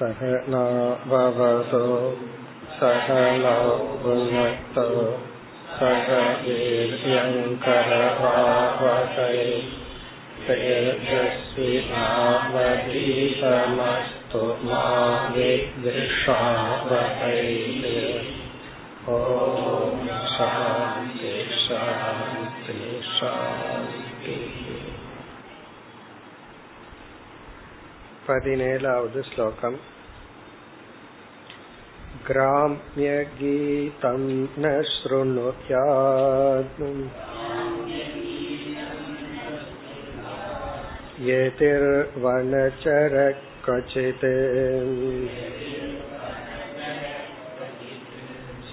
सहनाववतु सहनौ भुनक्तु सह वीर्यङ्करवावहै तेजस्विनावधीतमस्तु मा विद्विषावहै ॐ शान्ति शान्ति शान्तिः पदिनेलावद् श्लोकम् ग्राम्यगीतं न शृणुयात् यतिर्वनचर क्वचित्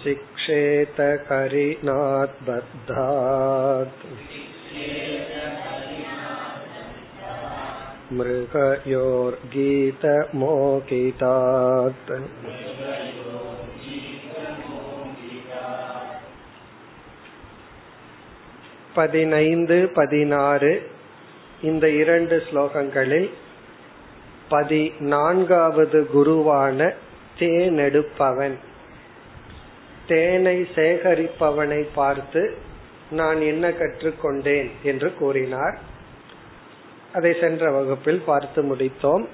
शिक्षेत करिणात् बद्धात् मृगयोर्गीतमोकितात् பதினைந்து பதினாறு இந்த இரண்டு ஸ்லோகங்களில் பதினான்காவது குருவான தேனெடுப்பவன் தேனை சேகரிப்பவனை பார்த்து நான் என்ன கற்றுக்கொண்டேன் என்று கூறினார் அதை சென்ற வகுப்பில் பார்த்து முடித்தோம்.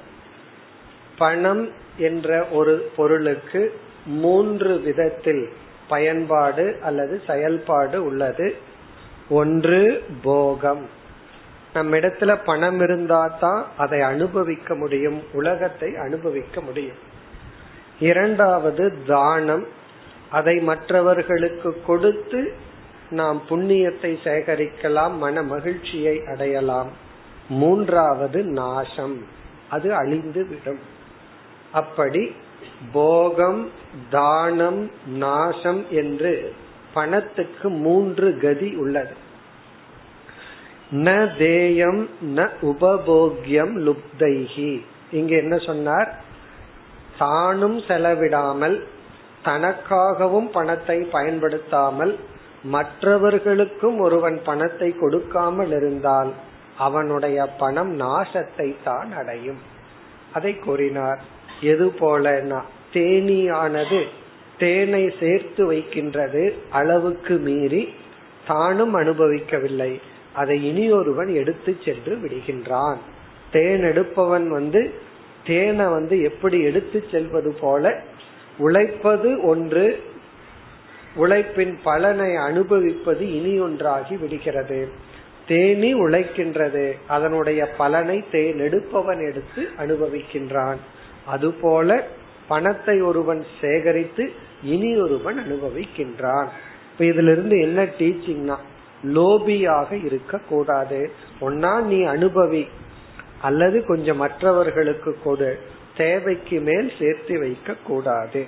பணம் என்ற ஒரு பொருளுக்கு மூன்று விதத்தில் பயன்பாடு அல்லது செயல்பாடு உள்ளது. ஒன்று போகம். நம்மிடத்துல பணம் இருந்தா தான் அதை அனுபவிக்க முடியும் உலகத்தை அனுபவிக்க முடியும். இரண்டாவது தானம். அதை மற்றவர்களுக்கு கொடுத்து நாம் புண்ணியத்தை சேகரிக்கலாம் மன மகிழ்ச்சியை அடையலாம். மூன்றாவது நாசம். அது அழிந்து விடும் அப்படி போகம் தானம் நாசம் என்று பணத்துக்கு மூன்று கதி உள்ளது. ந தேயம் ந உபபோக்யம் லுப்தைகி இங்க என்ன சொன்னார்? தானும் செலவிடாமல் தனக்காகவும் பணத்தை பயன்படுத்தாமல் மற்றவர்களுக்கும் ஒருவன் பணத்தை கொடுக்காமல் இருந்தால் அவனுடைய பணம் நாசத்தை தான் அடையும். அதை கூறினார் எது போலனா தேனியானது தேனை சேர்த்து வைக்கின்றது அளவுக்கு மீறி தானும் அனுபவிக்கவில்லை. அதை இனியொருவன் எடுத்து சென்று விடுகின்றான். தேன் எடுப்பவன் வந்து தேனை வந்து எப்படி எடுத்து செல்வது போல உழைப்பது ஒன்று உழைப்பின் பலனை அனுபவிப்பது இனி ஒன்றாகி விடுகிறது. தேனி உழைக்கின்றது. அதனுடைய பலனை தேன் எடுப்பவன் எடுத்து அனுபவிக்கின்றான். அதுபோல பணத்தை ஒருவன் சேகரித்து இனி ஒருவன் அனுபவிக்கின்றான். இப்ப இதுல இருந்து என்ன டீச்சிங்னா லோபியாக இருக்க கூடாது ஒன்னா நீ அனுபவி அல்லது கொஞ்சம் மற்றவர்களுக்கு கொடு. தேவைக்கு மேல் சேர்த்து வைக்க கூடாது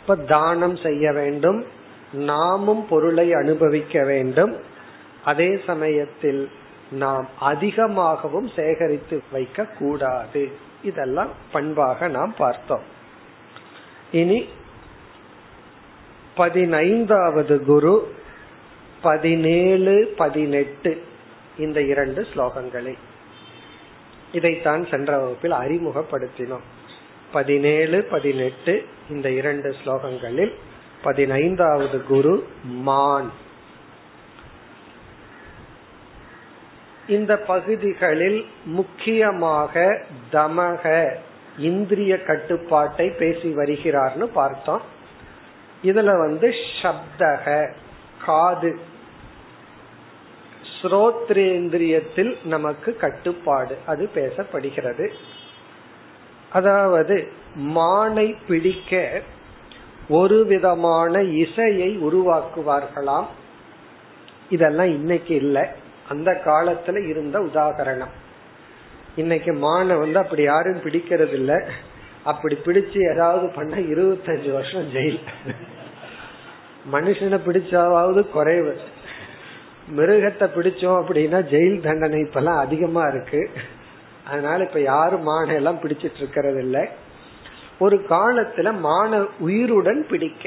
இப்ப தானம் செய்ய வேண்டும். நாமும் பொருளை அனுபவிக்க வேண்டும். அதே சமயத்தில் நாம் அதிகமாகவும் சேகரித்து வைக்க கூடாது இதெல்லாம் பண்பாக நாம் பார்த்தோம். இனி பதினைந்தாவது குரு பதினேழு பதினெட்டு இந்த இரண்டு ஸ்லோகங்களை இதைத்தான் சென்ற வகுப்பில் அறிமுகப்படுத்தினோம். பதினேழு பதினெட்டு இந்த இரண்டு ஸ்லோகங்களில் பதினைந்தாவது குரு மான். இந்த பகுதிகளில் முக்கியமாக தமக இந்திரிய கட்டுப்பாட்டை பேசி வருகிறார்னு பார்த்தோம். இதுல வந்து சப்தக காது. ஸ்ரோத்ரேந்திரியத்தில் நமக்கு கட்டுப்பாடு அது பேசப்படுகிறது. அதாவது மானை பிடிக்க ஒரு விதமான இசையை உருவாக்குவார்களாம். இதெல்லாம் இன்னைக்கு இல்லை. அந்த காலத்துல இருந்த உதாகரணம். இன்னைக்கு மானை வந்து அப்படி யாரும் பிடிக்கிறது இல்ல அப்படி பிடிச்சு ஏதாவது பண்ண இருபத்தஞ்சு வருஷம் ஜெயில். மனுஷனை பிடிச்சாவது குறைவு. மிருகத்தை பிடிச்சோம் அப்படின்னா ஜெயில் தண்டனை இப்பெல்லாம் அதிகமா இருக்கு. அதனால இப்ப யாரும் மானை எல்லாம் பிடிச்சிட்டு இருக்கிறது இல்ல ஒரு காலத்துல மான உயிருடன் பிடிக்க.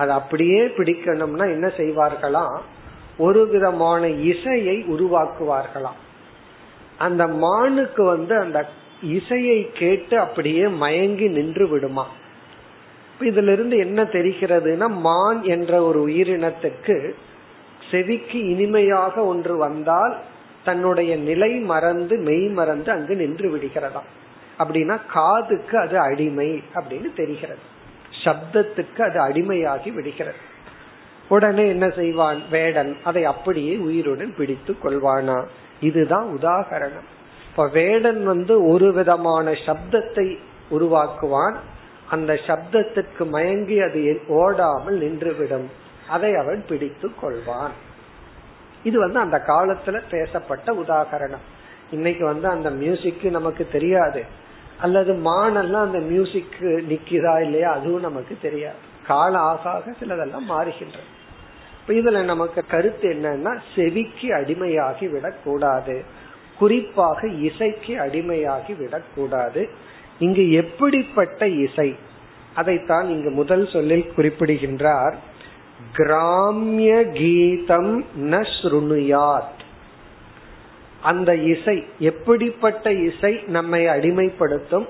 அது அப்படியே பிடிக்கணும்னா என்ன செய்வார்களாம் ஒரு விதமான இசையை உருவாக்குவார்களாம். அந்த மானுக்கு வந்து அந்த இசையை கேட்டு அப்படியே மயங்கி நின்று விடுமா. இதுல இருந்து என்ன தெரிகிறதுனா மான் என்ற ஒரு உயிரினத்துக்கு செவிக்கு இனிமையாக ஒன்று வந்தால் தன்னுடைய நிலை மறந்து மெய் மறந்து அங்கு நின்று விடுகிறதாம். அப்படின்னா காதுக்கு அது அடிமை அப்படின்னு தெரிகிறது. சப்தத்துக்கு அது அடிமையாகி விடுகிறது. உடனே என்ன செய்வான்? வேடன் அதை அப்படியே உயிருடன் பிடித்து கொள்வானா? இதுதான் உதாகரணம். இப்ப வேடன் வந்து ஒரு விதமான சப்தத்தை உருவாக்குவான். அந்த சப்தத்துக்கு மயங்கி அது ஓடாமல் நின்றுவிடும். அதை அவன் பிடித்து கொள்வான். இது வந்து அந்த காலத்துல பேசப்பட்ட உதாகரணம். இன்னைக்கு வந்து அந்த மியூசிக் நமக்கு தெரியாது. அல்லது மானெல்லாம் அந்த மியூசிக் நிக்குதா இல்லையா? அதுவும் நமக்கு தெரியாது. காலம் ஆக சிலதெல்லாம் மாறுகின்றன. இதுல நமக்கு கருத்து என்னன்னா செவிக்கு அடிமையாகி விடக்கூடாது. குறிப்பாக இசைக்கு அடிமையாகி விடக்கூடாது. இங்கு எப்படிப்பட்ட இசை? அதைத்தான் இங்கு முதல் சொல்லில் குறிப்பிடுகின்றார். கிராமிய கீதம் ந ஸ்ருணுயாத். அந்த இசை எப்படிப்பட்ட இசை நம்மை அடிமைப்படுத்தும்?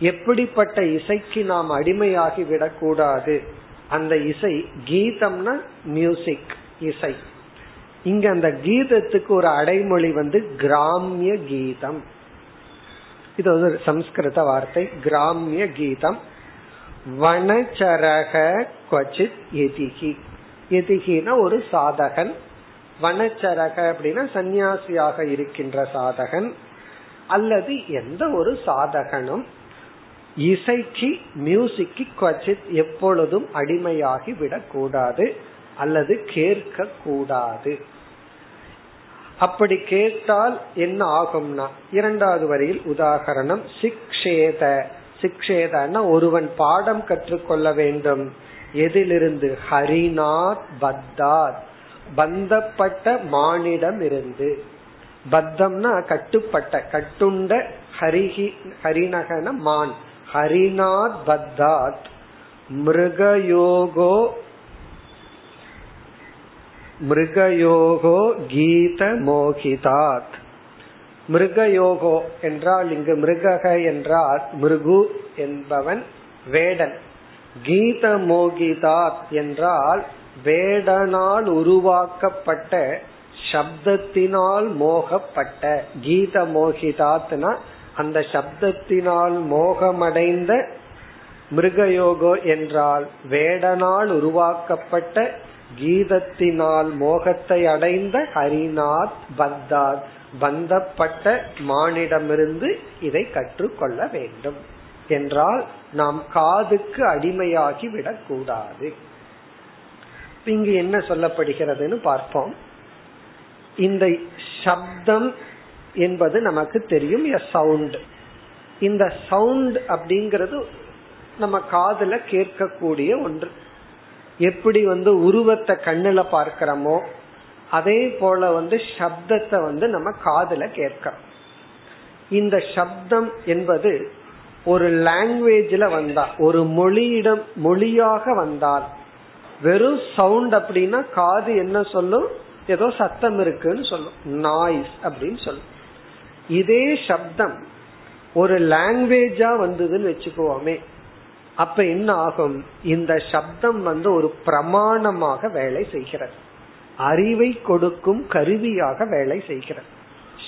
எப்படிப்பட்ட இசைக்கு நாம் அடிமையாகி விடக்கூடாது? அந்த இசை கீதம்னா மியூசிக் இசை. இங்க அந்த கீதத்துக்கு ஒரு அடைமொழி வந்து கிராமிய கீதம். இது வந்து சம்ஸ்கிருத வார்த்தை கிராமிய கீதம். வனச்சரக கொச்சித் எதிகி. எதிகினா ஒரு சாதகன். வனச்சரக அப்படின்னா சந்நியாசியாக இருக்கின்ற சாதகன். அல்லது எந்த ஒரு சாதகனும் இசைக்கு மியூசிக்கு குவச்சித் எப்பொழுதும் அடிமையாகி விடக்கூடாது அல்லது கேட்க கூடாது அப்படி கேட்டால் என்ன ஆகும்னா இரண்டாவது வரியில் உதாகரணம் சிக்ஷேத. சிக்ஷேதன ஒருவன் பாடம் கற்றுக்கொள்ள வேண்டும். எதிலிருந்து? ஹரிநாத் பத்தாத். பந்தப்பட்ட மானிடம் இருந்து பத்தம்னா கட்டுப்பட்ட கட்டுண்ட ஹரிஹி ஹரிநகன மான். ஹரிநாத் பத்தாத் மிருகயோகோ மிருகயோகோ கீத மோகிதாத். மிருகயோகோ என்றால் இங்கு மிருகக என்றால் மிருகு என்பவன் வேடன். கீத மோகிதாத் என்றால் வேடனால் உருவாக்கப்பட்ட சப்தத்தினால் மோகப்பட்ட கீத மோகிதாத்னா அந்த சப்தத்தினால் மோகமடைந்த மிருகயோகோ என்றால் வேடனால் உருவாக்கப்பட்ட கீதத்தினால் மோகத்தை அடைந்த ஹரிநாத் பத்தாத் பந்தப்பட்ட மானிடமிருந்து இதை கற்றுக்கொள்ள வேண்டும். என்றால் நாம் காதுக்கு அடிமையாகி விடக்கூடாது. இங்கு என்ன சொல்லப்படுகிறதுன்னு பார்ப்போம். இந்த சப்தம் என்பது நமக்கு தெரியும் எ சவுண்ட் இந்த சவுண்ட் அப்படிங்கிறது நம்ம காதுல கேட்கக்கூடிய ஒன்று. எப்படி வந்து உருவத்தை கண்ணுல பார்க்கிறோமோ அதே போல வந்து சப்தத்தை வந்து நம்ம காதுல கேட்கிறோம். இந்த சப்தம் என்பது ஒரு லாங்குவேஜ்ல வந்தா ஒரு மொழியிடம் மொழியாக வந்தால் வெறும் சவுண்ட் அப்படின்னா காது என்ன சொல்லும்? ஏதோ சத்தம் இருக்குன்னு சொல்லும். நாய்ஸ் அப்படின்னு சொல்லும். இதே சப்தம் ஒரு லாங்குவேஜா வந்ததுன்னு வச்சுக்கோமே. அப்ப என்ன ஆகும்? இந்த சப்தம் வந்து ஒரு பிரமாணமாக வேலை செய்கிறது. அறிவை கொடுக்கும் கருவியாக வேலை செய்கிறது.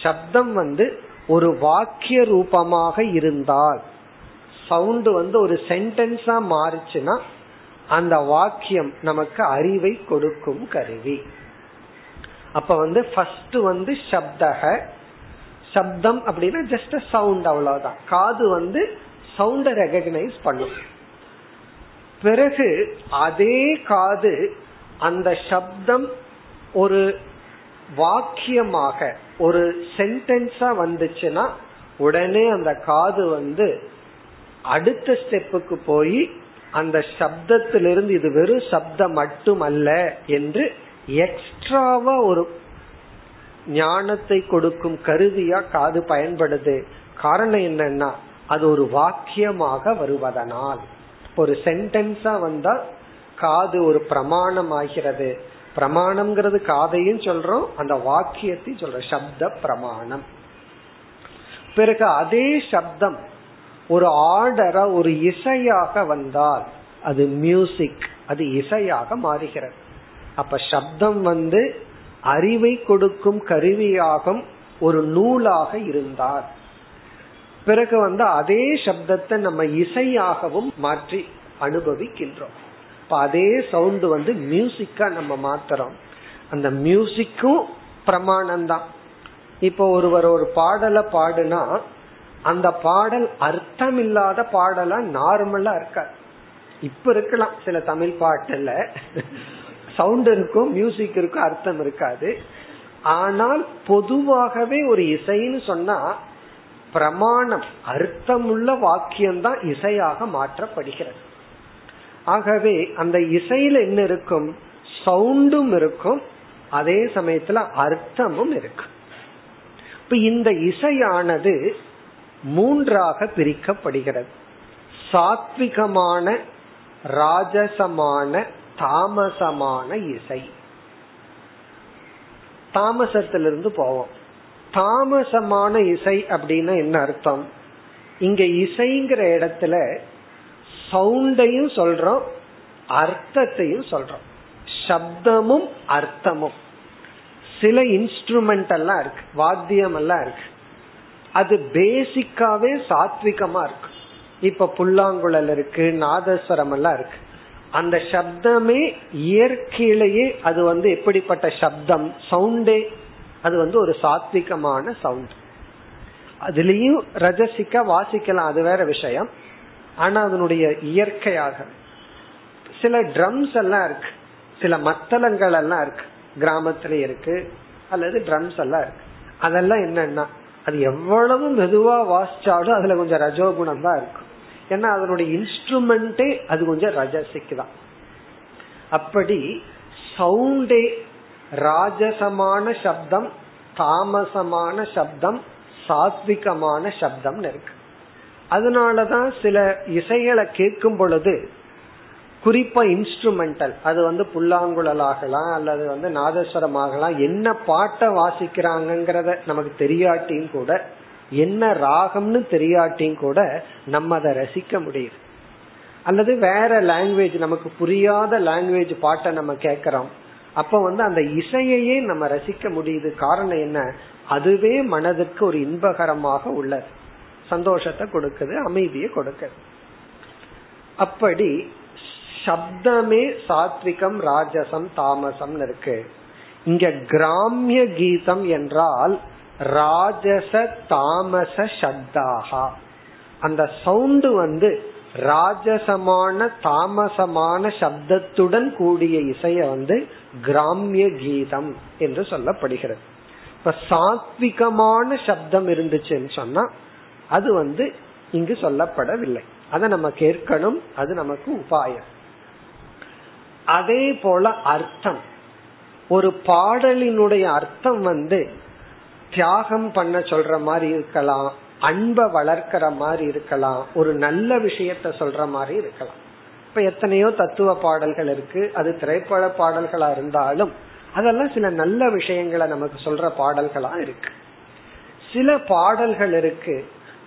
சப்தம் வந்து ஒரு வாக்கிய ரூபமாக இருந்தால் சவுண்ட் வந்து ஒரு சென்டென்ஸா மாறுச்சுன்னா அந்த வாக்கியம் நமக்கு அறிவை கொடுக்கும் கருவி. அப்ப வந்து ஃபர்ஸ்ட் வந்து சப்தக சப்தம் அப்படின்னா ஜஸ்ட் சவுண்ட் அவ்வளவுதான். காது வந்து சவுண்ட ரெகக்னைஸ் பண்ணும். பிறகு அதே காது அந்த சப்தம் ஒரு வாக்கியமாக ஒரு சென்டென்ஸா வந்துச்சுன்னா உடனே அந்த காது வந்து அடுத்த ஸ்டெப்புக்கு போய் அந்த சப்தத்திலிருந்து இது வெறும் சப்தம் மட்டுமல்ல என்று எக்ஸ்ட்ராவா ஒரு ஞானத்தை கொடுக்கும் கருவியா காது பயன்படுது. காரணம் என்னன்னா அது ஒரு வாக்கியமாக வருவதனால். ஒரு சென்டென்ஸா வந்தா காது ஒரு பிரமாணம் ஆகிறது பிரமாணம்ங்கிறது காதையும் சொல்றோம் அந்த வாக்கியத்தையும் சொல்றோம். சப்த பிரமாணம். பிறகு அதே சப்தம் ஒரு ஆர்டரா ஒரு இசையாக வந்தால் அது மியூசிக் அது இசையாக மாறுகிறது. அப்ப சப்தம் வந்து அறிவை கொடுக்கும் கருவியாகும் ஒரு நூலாக இருந்தார். பிறகு வந்து அதே சப்தத்தை நம்ம இசையாகவும் மாற்றி அனுபவிக்கின்றோம். இப்ப அதே சவுண்ட் வந்து மியூசிக்கா நம்ம மாத்துறோம். அந்த மியூசிக்கும் பிரமாணம் தான் இப்போ ஒருவர் ஒரு பாடலை பாடுனா அந்த பாடல் அர்த்தம் இல்லாத பாடலா நார்மலா இருக்காது. இப்ப இருக்கலாம் சில தமிழ் பாட்டுல. சவுண்ட் இருக்கும் மியூசிக் இருக்கும் அர்த்தம் இருக்காது. ஆனால் பொதுவாகவே ஒரு இசைன்னு சொன்னா பிரமாணம் அர்த்தமுள்ள வாக்கியம்தான் இசையாக மாற்றப்படுகிறது. ஆகவே அந்த இசையில என்ன இருக்கும்? சவுண்டும் இருக்கும். அதே சமயத்துல அர்த்தமும் இருக்கும். இப்ப இந்த இசையானது மூன்றாக பிரிக்கப்படுகிறது. சாத்விகமான ராஜசமான தாமசமான இசை. தாமசத்திலிருந்து போவோம். தாமசமான இசை அப்படின்னா என்ன அர்த்தம்? இங்க இசைங்கிற இடத்துல சவுண்டையும் சொல்றோம் அர்த்தத்தையும் சொல்றோம். சப்தமும் அர்த்தமும். சில இன்ஸ்ட்ருமெண்ட் எல்லாம் இருக்கு வாத்தியம் எல்லாம் இருக்கு. அது பேசிக்காவே சாத்விகமா இருக்கு. இப்ப புல்லாங்குழல் இருக்கு நாதஸ்வரம் எல்லாம் இருக்கு. அந்த சப்தமே இயற்கையிலேயே அது வந்து எப்படிப்பட்ட சப்தம்? சவுண்டே அது வந்து ஒரு சாத்விகமான சவுண்ட் அதுலயும் ரஜசிக்க வாசிக்கலாம் அது வேற விஷயம். ஆனா அதனுடைய இயற்கையாக. சில ட்ரம்ஸ் எல்லாம் இருக்கு. சில மத்தளங்கள் எல்லாம் இருக்கு. கிராமத்துல இருக்கு அல்லது ட்ரம்ஸ் எல்லாம் இருக்கு. அதெல்லாம் என்னன்னா அது எவ்வளவு மெதுவா வாசிச்சாலும் அதுல கொஞ்சம் ரஜோகுணம் தான் இருக்கும். ஏன்னா அதனுடைய இன்ஸ்ட்ருமெண்டே அது கொஞ்சம் ரஜசிக்கு தான். அப்படி சவுண்டே ராஜசமான சப்தம் தாமசமான சப்தம் சாத்விகமான சப்தம் இருக்கு. அதனாலதான் சில இசைகளை கேட்கும் பொழுது குறிப்பா இன்ஸ்ட்ருமெண்டல் அது வந்து புல்லாங்குழல் ஆகலாம் அல்லது வந்து நாதஸ்வரம் ஆகலாம் என்ன பாட்டை வாசிக்கிறாங்கிறத நமக்கு தெரியாட்டியும் கூட என்ன ராகம்னு தெரியாட்டியும் கூட நம்ம அதை ரசிக்க முடியுது. அல்லது வேற லாங்குவேஜ் நமக்கு புரியாத லாங்குவேஜ் பாட்டை நம்ம கேட்கறோம். அப்ப வந்து அந்த இசையையே நம்ம ரசிக்க முடியுது. காரணம் என்ன? அதுவே மனதுக்கு ஒரு இன்பகரமாக உள்ளது. சந்தோஷத்தை கொடுக்குது அமைதியை கொடுக்குது. அப்படி சப்தமே சாத்விகம் ராஜசம் தாமசம் இருக்கு. இங்க கிராமிய கீதம் என்றால் ராஜச தாமச சப்தாகா அந்த சவுண்டு வந்து ராஜசமான தாமசமான சப்தத்துடன் கூடிய இசைய வந்து கிராமிய கீதம் என்று சொல்லப்படுகிறது. இப்ப சாத்விகமான சப்தம் இருந்துச்சுன்னு சொன்னா அது வந்து இங்கு சொல்லப்படவில்லை. அதை நம்ம கேட்கணும் அது நமக்கு உபாயம். அதே போல அர்த்தம். ஒரு பாடலினுடைய அர்த்தம் வந்து தியாகம் பண்ண சொல்ற மாதிரி இருக்கலாம் அன்பை வளர்க்கிற மாதிரி இருக்கலாம் ஒரு நல்ல விஷயத்த சொல்ற மாதிரி இருக்கலாம். இப்ப எத்தனையோ தத்துவ பாடல்கள் இருக்கு அது திரைப்பட பாடல்களா இருந்தாலும் அதெல்லாம் சில நல்ல விஷயங்களை நமக்கு சொல்ற பாடல்களா இருக்கு. சில பாடல்கள் இருக்கு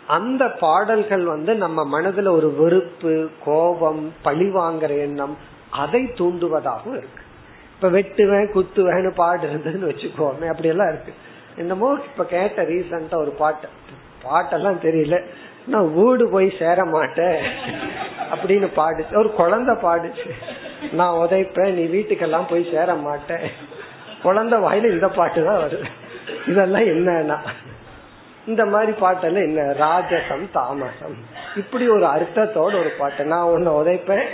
அந்த பாடல்கள் வந்து நம்ம மனதுல ஒரு வெறுப்பு கோபம் பழி வாங்குற எண்ணம் அதை தூண்டுவதாகவும் இருக்கு. இப்ப வெட்டுவேன் குத்துவேன்னு பாடு இருந்ததுன்னு வச்சுக்கோமே அப்படி எல்லாம் இருக்கு. என்னமோ இப்ப கேட்ட ரீசண்டா ஒரு பாட்டு. பாட்டெல்லாம் தெரியல. நான் வீடு போய் சேர மாட்டேன் அப்படின்னு பாடுச்சு. ஒரு குழந்தை பாடுச்சு. நான் உதைப்பேன் நீ வீட்டுக்கெல்லாம் போய் சேர மாட்டேன் குழந்தை வாயில இந்த பாட்டு தான் வருது. இதெல்லாம் என்னன்னா இந்த மாதிரி பாட்டெல்லாம் என்ன? ராஜசம் தாமசம் இப்படி ஒரு அர்த்தத்தோட ஒரு பாட்டு. நான் உன்னை உதைப்பேன்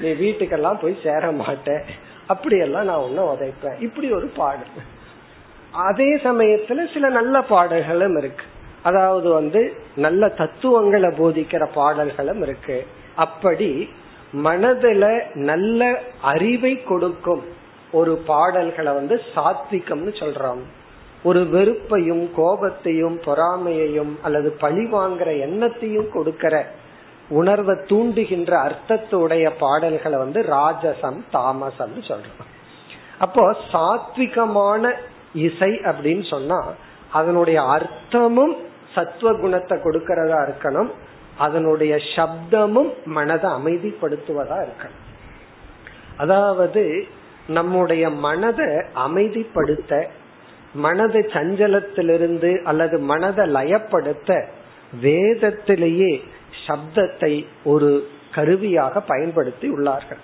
நீ வீட்டுக்கெல்லாம் போய் சேர மாட்டேன் அப்படியெல்லாம் நான் உன்ன உதைப்பேன். இப்படி ஒரு பாடு. அதே சமயத்துல சில நல்ல பாடல்களும் இருக்கு. அதாவது வந்து நல்ல தத்துவங்களை போதிக்கிற பாடல்களும் இருக்கு. அப்படி மனதுல நல்ல அறிவை கொடுக்கும் ஒரு பாடல்களை வந்து சாத்விகம்னு சொல்றோம். ஒரு வெறுப்பையும் கோபத்தையும் பொறாமையையும் அல்லது பழி வாங்குற எண்ணத்தையும் கொடுக்கிற உணர்வை தூண்டுகின்ற அர்த்தத்துடைய பாடல்களை வந்து ராஜசம் தாமசம் சொல்றோம். அப்போ சாத்விகமான இசை அப்படின்னு சொன்னா அதனுடைய அர்த்தமும் சத்துவ குணத்தை கொடுக்கறதா இருக்கணும் அதனுடைய சப்தமும் மனதை அமைதிப்படுத்துவதா இருக்கணும். அதாவது நம்முடைய மனதை அமைதிப்படுத்த மனதை சஞ்சலத்திலிருந்து அல்லது மனதை லயப்படுத்த வேதத்திலேயே சப்தத்தை ஒரு கருவியாக பயன்படுத்தி உள்ளார்கள்.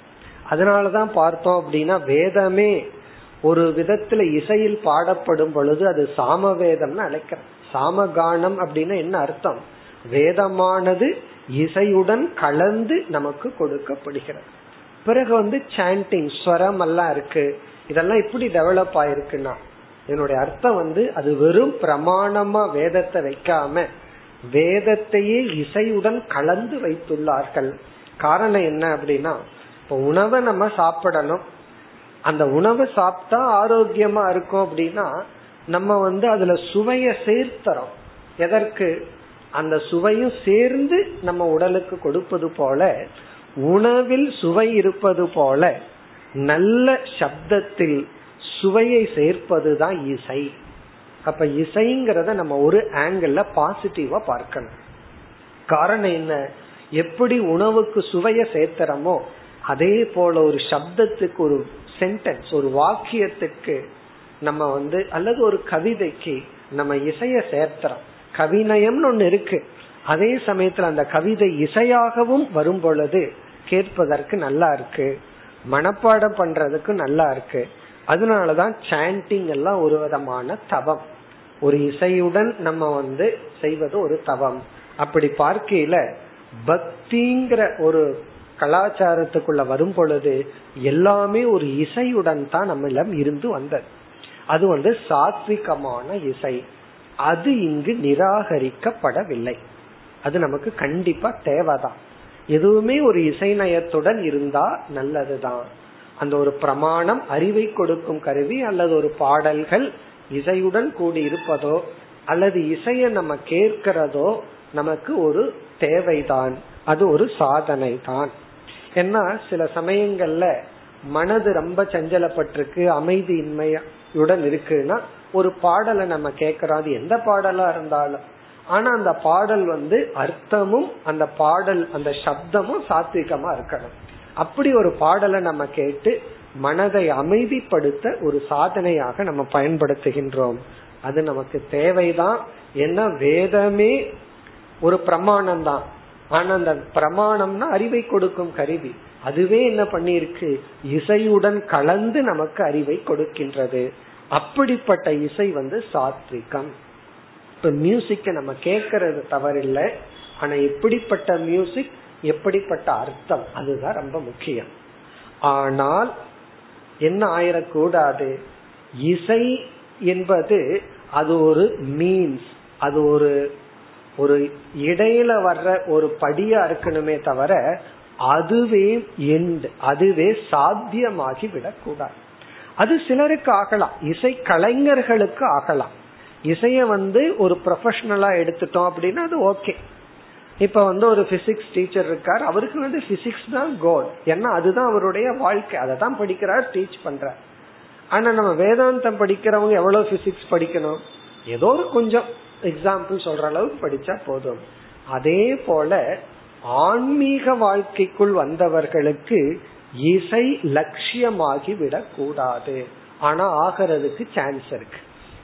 அதனாலதான் பார்த்தோம் அப்படின்னா வேதமே ஒரு விதத்துல இசையில் பாடப்படும் பொழுது அது சாம வேதம்னு அழைக்கிறோம். சாமகானம் அப்படின்னா என்ன அர்த்தம்? வேதமானது இசையுடன் கலந்து நமக்கு கொடுக்கப்படுகிறது. பிறகு வந்து சாண்டிங் ஸ்வரம் எல்லாம் இருக்கு. இதெல்லாம் இப்படி டெவலப் ஆயிருக்குன்னா என்னுடைய அர்த்தம் வந்து அது வெறும் பிரமாணமா வேதத்தை வைக்காம வேதத்தையே இசையுடன் கலந்து வைத்துள்ளார்கள். காரணம் என்ன அப்படின்னா இப்ப உணவை நம்ம சாப்பிடணும். அந்த உணவு சாப்பிட்டா ஆரோக்கியமா இருக்கும் அப்படின்னா நம்ம வந்து அதுல சுவைய சேர்த்துறோம். எதற்கு? அந்த சுவையும் சேர்ந்து நம்ம உடலுக்கு கொடுப்பது போல உணவில் சுவை இருப்பது போல நல்ல சப்தத்தில் சுவையை சேர்ப்பதுதான் இசை. அப்ப இசைங்கிறத நம்ம ஒரு ஆங்கிள் பாசிட்டிவா பார்க்கணும். காரணம் என்ன? எப்படி உணவுக்கு சுவைய சேர்த்துறோமோ அதே போல ஒரு சப்தத்துக்கு ஒரு சென்டென்ஸ் ஒரு வாக்கியத்துக்கு நம்ம வந்து அல்லது ஒரு கவிதைக்கு நம்ம இசைய சேர்த்துறோம். கவிநயம்னு ஒண்ணு இருக்கு. அதே சமயத்துல அந்த கவிதை இசையாகவும் வரும் பொழுது கேட்பதற்கு நல்லா இருக்கு. மனப்பாடம் பண்றதுக்கு நல்லா இருக்கு. அதனாலதான் சாண்டிங் எல்லாம் ஒரு விதமான தவம். ஒரு இசையுடன் நம்ம வந்து செய்வது ஒரு தவம். அப்படி பார்க்கையில பக்திங்கிற ஒரு கலாச்சாரத்துக்குள்ள வரும் பொழுது எல்லாமே ஒரு இசையுடன் தான் நம்மிடம் இருந்து வந்தது. அது வந்து சாத்விகமான இசை. அது இங்கு நிராகரிக்கப்படவில்லை. அது நமக்கு கண்டிப்பா தேவைதான். எதுவுமே ஒரு இசை நயத்துடன் இருந்தா நல்லதுதான். அந்த ஒரு பிரமாணம் அறிவை கொடுக்கும் கருவி அல்லது ஒரு பாடல்கள் இசையுடன் கூடி இருப்பதோ அல்லது இசையை நம்ம கேட்கிறதோ நமக்கு ஒரு தேவைதான். அது ஒரு சாதனை தான் ஏன்னா சில சமயங்கள்ல மனது ரொம்ப சஞ்சலப்பட்டிருக்கு அமைதியின்மையுடன் இருக்குன்னா ஒரு பாடலை நம்ம கேட்கறோம். அது எந்த பாடலா இருந்தாலும். ஆனா அந்த பாடல் வந்து அர்த்தமும் அந்த பாடல் அந்த சப்தமும் சாத்விகமா இருக்கணும். அப்படி ஒரு பாடலை நம்ம கேட்டு மனதை அமைதிப்படுத்த ஒரு சாதனையாக நம்ம பயன்படுத்துகின்றோம். அது நமக்கு தேவைதான். ஏன்னா வேதமே ஒரு பிரமாணம் தான் ஆனா அந்த பிரமாணம்னா அறிவை கொடுக்கும் கருவி. அதுவே என்ன பண்ணிருக்கு இசையுடன் கலந்து நமக்கு அறிவை கொடுக்கின்றது. அப்படிப்பட்ட இசை வந்து சாத்விகம். இப்ப மியூசிக்க நம்ம கேட்கறது தவறில்லை. ஆனா எப்படிப்பட்ட மியூசிக் எப்படிப்பட்ட அர்த்தம் அதுதான் ரொம்ப முக்கியம். ஆனால் என்ன ஆயிடக்கூடாது இசை என்பது அது ஒரு மீன்ஸ் அது ஒரு ஒரு இடையில வர்ற ஒரு படியா இருக்கணுமே தவிர அதுவே எண்ட் அதுவே சாத்தியமாகி விடக்கூடாது. அது சிலருக்கு ஆகலாம். இசை கலைஞர்களுக்கு ஆகலாம். இசைய வந்து ஒரு ப்ரொஃபஷனலா எடுத்துட்டோம் அப்படின்னா அது ஓகே இப்ப வந்து ஒரு பிசிக்ஸ் டீச்சர் இருக்கார். அவருக்கு வந்து பிசிக்ஸ் தான் கோல் ஏன்னா அதுதான் அவருடைய வாழ்க்கை. அதை தான் படிக்கிறார் டீச் பண்றார். ஆனா நம்ம வேதாந்தம் படிக்கிறவங்க எவ்வளவு பிசிக்ஸ் படிக்கணும்? ஏதோ ஒரு கொஞ்சம். எக்ஸாம்பிள் சொல்ற அளவுக்கு படிச்சா போதும். அதே போல ஆன்மீக வாழ்க்கைக்குள் வந்தவர்களுக்கு இசை லட்சியமாகி விடக்கூடாது. ஆனா ஆகிறதுக்கு சான்ஸ் இருக்கு.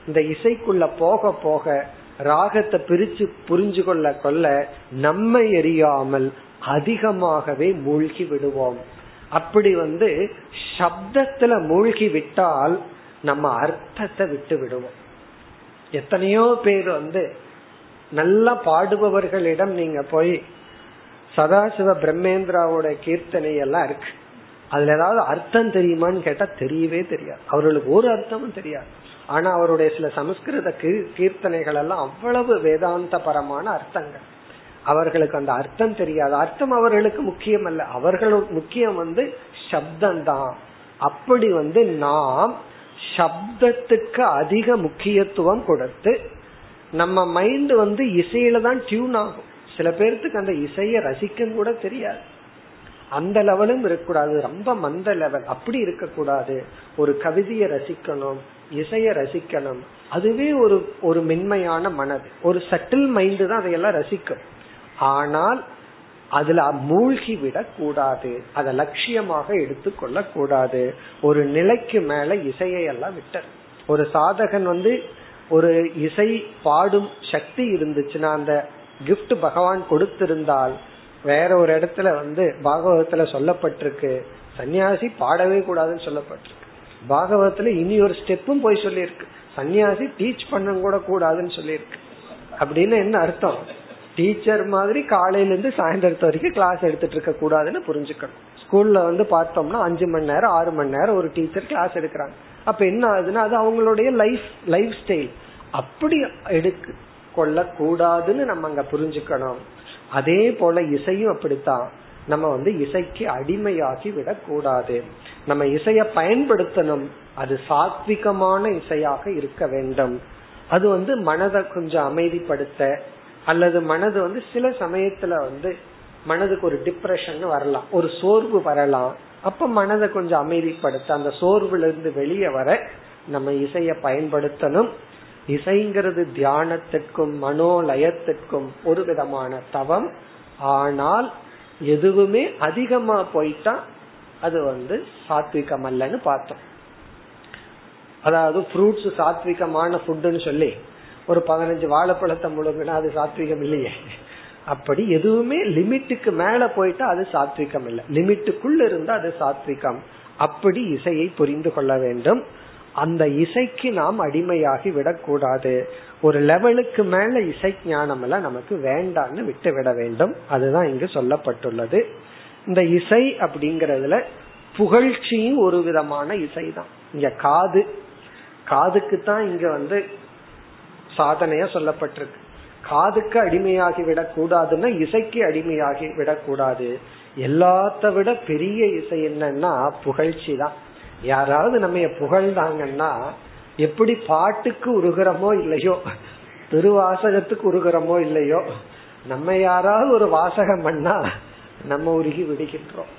இந்த இசைக்குள்ள போக போக ராகத்தை பிரிச்சு புரிஞ்சு கொள்ள கொள்ள நம்மை எரியாமல் அதிகமாகவே மூழ்கி விடுவோம். அப்படி வந்து சப்தத்துல மூழ்கி விட்டால் நம்ம அர்த்தத்தை விட்டு விடுவோம். எத்தனையோ பேர் வந்து நல்லா பாடுபவர்களிடம் நீங்க போய் சதாசிவ பிரம்மேந்திராவோட கீர்த்தனை எல்லாம் இருக்கு. அதுல ஏதாவது அர்த்தம் தெரியுமான்னு கேட்டா தெரியவே தெரியாது. அவர்களுக்கு ஒரு அர்த்தமும் தெரியாது. ஆனா அவருடைய சில சமஸ்கிருத கீர்த்தனைகள் எல்லாம் அவ்வளவு வேதாந்த பரமான அர்த்தங்கள். அவர்களுக்கு அந்த அர்த்தம் தெரியாது. அர்த்தம் அவர்களுக்கு முக்கியம் அல்ல அவர்கள் முக்கியம் வந்து சப்தம் தான் அப்படி வந்து நாம் சப்தத்துக்கு அதிக முக்கியத்துவம் கொடுத்து நம்ம மைண்ட் வந்து இசையில தான் டியூன் ஆகும். சில பேர்த்துக்கு அந்த இசையை ரசிக்கும் கூட தெரியாது. அந்த லெவலும் இருக்கக்கூடாது. ரொம்ப மந்த லெவல் அப்படி இருக்கக்கூடாது. ஒரு கவிதையை ரசிக்கணும் இசைய ரசிக்கணும். அதுவே ஒரு ஒரு மென்மையான மனது. ஒரு சட்டில் மைண்டு தான் அதையெல்லாம் ரசிக்கும். ஆனால் அதுல மூழ்கி விடக் கூடாது. அதை லட்சியமாக எடுத்துக்கொள்ள கூடாது. ஒரு நிலைக்கு மேல இசையை எல்லாம் விட்ட ஒரு சாதகன் வந்து ஒரு இசை பாடும் சக்தி இருந்துச்சுன்னா அந்த கிஃப்ட் பகவான் கொடுத்திருந்தால் வேற ஒரு இடத்துல வந்து பாகவதத்துல சொல்லப்பட்டிருக்கு. சன்னியாசி பாடவே கூடாதுன்னு சொல்லப்பட்டிருக்கு. பாகவதத்துல இனி ஒரு ஸ்டெப்பும் போய் சொல்லியிருக்கு. சன்னியாசி டீச் பண்ண கூட கூடாதுன்னு சொல்லியிருக்கு. அப்படின்னு என்ன அர்த்தம்? டீச்சர் மாதிரி காலையில இருந்து சாயந்தரத்து வரைக்கும் கிளாஸ் எடுத்துட்டு இருக்க கூடாதுன்னு புரிஞ்சுக்கணும். ஸ்கூல்ல வந்து பார்த்தோம்னா அஞ்சு மணி நேரம் ஆறு மணி நேரம் ஒரு டீச்சர் கிளாஸ் எடுக்கிறாங்க. அப்ப என்ன ஆகுதுன்னா அது அவங்களுடைய லைஃப் லைஃப் ஸ்டைல் அப்படி எடுக்க கொள்ள கூடாதுன்னு நம்ம அங்க புரிஞ்சுக்கணும். அதே போல இசையும் அப்படித்தான். நம்ம வந்து இசைக்கு அடிமையாகி விடக்கூடாது. நம்ம இசைய பயன்படுத்தணும். அது சாத்விகமான இசையாக இருக்க வேண்டும். அது வந்து மனதை கொஞ்சம் அமைதிப்படுத்த அல்லது மனது வந்து சில சமயத்துல வந்து மனதுக்கு ஒரு டிப்ரெஷன் வரலாம். ஒரு சோர்வு வரலாம். அப்ப மனதை கொஞ்சம் அமைதிப்படுத்த அந்த சோர்வுல இருந்து வெளியே வர நம்ம இசைய பயன்படுத்தணும். இசைங்கிறது தியானத்திற்கும் மனோலயத்திற்கும் ஒரு விதமான தவம். ஆனால் எதுவுமே அதிகமா போயிட்டா அது வந்து சாத்விகம் அல்லன்னு பார்த்தோம். அதாவது ஃப்ரூட்ஸ் சாத்விகமான ஃபுட்டுன்னு சொல்லி ஒரு பதினஞ்சு வாழைப்பழத்தை முழுங்கினா அது சாத்விகம் இல்லையே. அப்படி எதுவுமே லிமிட்டுக்கு மேல போயிட்டா அது சாத்விகம் இல்லை. லிமிட்டுக்குள்ள இருந்தா அது சாத்விகம். அப்படி இசையை புரிந்து கொள்ள வேண்டும். அந்த இசைக்கு நாம் அடிமையாகி விடக்கூடாது. ஒரு லெவலுக்கு மேல இசை ஞானம் எல்லாம் நமக்கு வேண்டான்னு விட்டு விட வேண்டும். அதுதான் இங்கு சொல்லப்பட்டுள்ளது. இந்த இசை அப்படிங்கறதுல புகழ்ச்சியும் ஒரு விதமான இசை தான் இங்க காது. காதுக்கு தான் இங்க வந்து சாதனையா சொல்லப்பட்டிருக்கு. காதுக்கு அடிமையாகி விடக்கூடாதுன்னா இசைக்கு அடிமையாகி விடக்கூடாது எல்லாத்த விட பெரிய இசை என்னன்னா புகழ்ச்சி தான். யாராவது நம்ம புகழ்ந்தாங்கன்னா எப்படி பாட்டுக்கு உருகிறோமோ இல்லையோ திருவாசகத்துக்கு உருகிறோமோ இல்லையோ நம்ம யாராவது ஒரு வாசகம் பண்ணா நம்ம உருகி விடுகின்றோம்.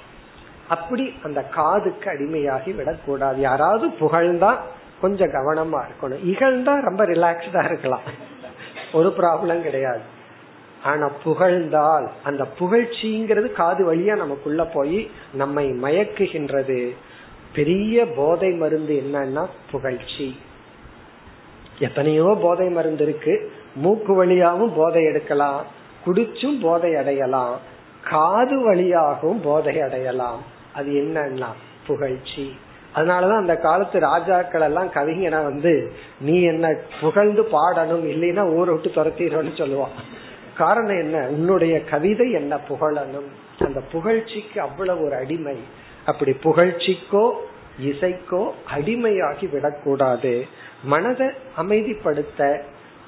அப்படி அந்த காதுக்கு அடிமையாகி விடக்கூடாது யாராவது புகழ்ந்தா கொஞ்சம் கவனமா இருக்கணும். இகழ்ந்தா ரொம்ப ரிலாக்ஸ்டா இருக்கலாம். ஒரு ப்ராப்ளம் கிடையாது. ஆனா புகழ்ந்தால் அந்த புகழ்ச்சிங்கிறது காது வழியா நமக்குள்ள போய் நம்மை மயக்குகின்றது. பெரிய போதை மருந்து என்னன்னா புகழ்ச்சி. எத்தனையோ போதை மருந்து இருக்கு. மூக்கு வழியாகவும் போதை எடுக்கலாம். குடிச்சும் போதை அடையலாம். காது வழியாகவும் போதை அடையலாம். அது என்னன்னா புகழ்ச்சி. அதனாலதான் அந்த காலத்து ராஜாக்கள் எல்லாம் கவிஞனா வந்து நீ என்ன புகழ்ந்து பாடணும் இல்லைன்னா ஊரை விட்டு துரத்திடுறோம்னு சொல்லுவான். காரணம் என்ன? உன்னுடைய கவிதை என்ன புகழணும்? அந்த புகழ்ச்சிக்கு அவ்வளவு ஒரு அடிமை. அப்படி புகழ்ச்சிக்கோ இசைக்கோ அடிமையாகி விடக்கூடாது. மனதை அமைதிப்படுத்த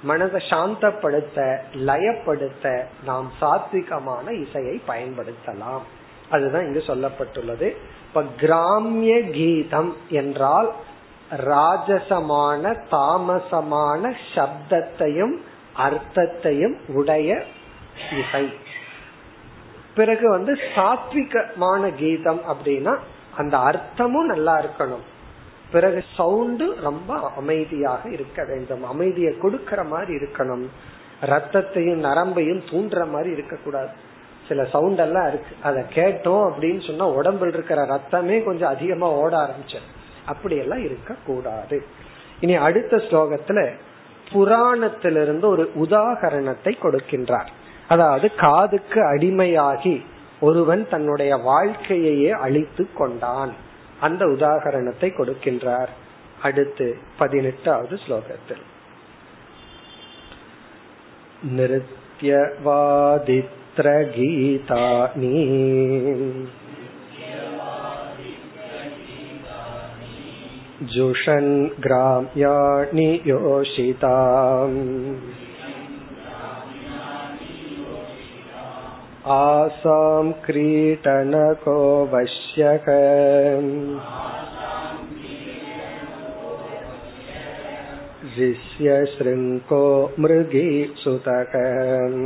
மனதை சாந்தப்படுத்த லயப்படுத்த நாம் சாத்விகமான இசையை பயன்படுத்தலாம். அதுதான் இங்கு சொல்லப்பட்டுள்ளது. இப்ப கிராமிய கீதம் என்றால் ராஜசமான தாமசமான சப்தத்தையும் அர்த்தத்தையும் உடைய இசை. பிறகு வந்து சாத்விகமான கீதம் அப்படின்னா அந்த அர்த்தமும் நல்லா இருக்கணும். பிறகு சவுண்டு ரொம்ப அமைதியாக இருக்க வேண்டும். அமைதியை கொடுக்கற மாதிரி இருக்கணும். ரத்தத்தையும் நரம்பையும் தூண்டுற மாதிரி இருக்கக்கூடாது. சில சவுண்ட் எல்லாம் இருக்கு. அதை கேட்டோம் அப்படின்னு சொன்னா உடம்புல இருக்கிற ரத்தமே கொஞ்சம் அதிகமா ஓட ஆரம்பிச்சு அப்படி எல்லாம் இருக்க கூடாது இனி அடுத்த ஸ்லோகத்துல புராணத்திலிருந்து ஒரு உதாகரணத்தை கொடுக்கின்றார். அதாவது காதுக்கு அடிமையாகி ஒருவன் தன்னுடைய வாழ்க்கையையே அழித்து கொண்டான். அந்த உதாகரணத்தை கொடுக்கின்றார். அடுத்து பதினெட்டாவது ஸ்லோகத்தில். तत्र गीतानि जुषन् ग्राम्याणि योषिताम् आसां क्रीटनको वश्यक मृगी सुतकम्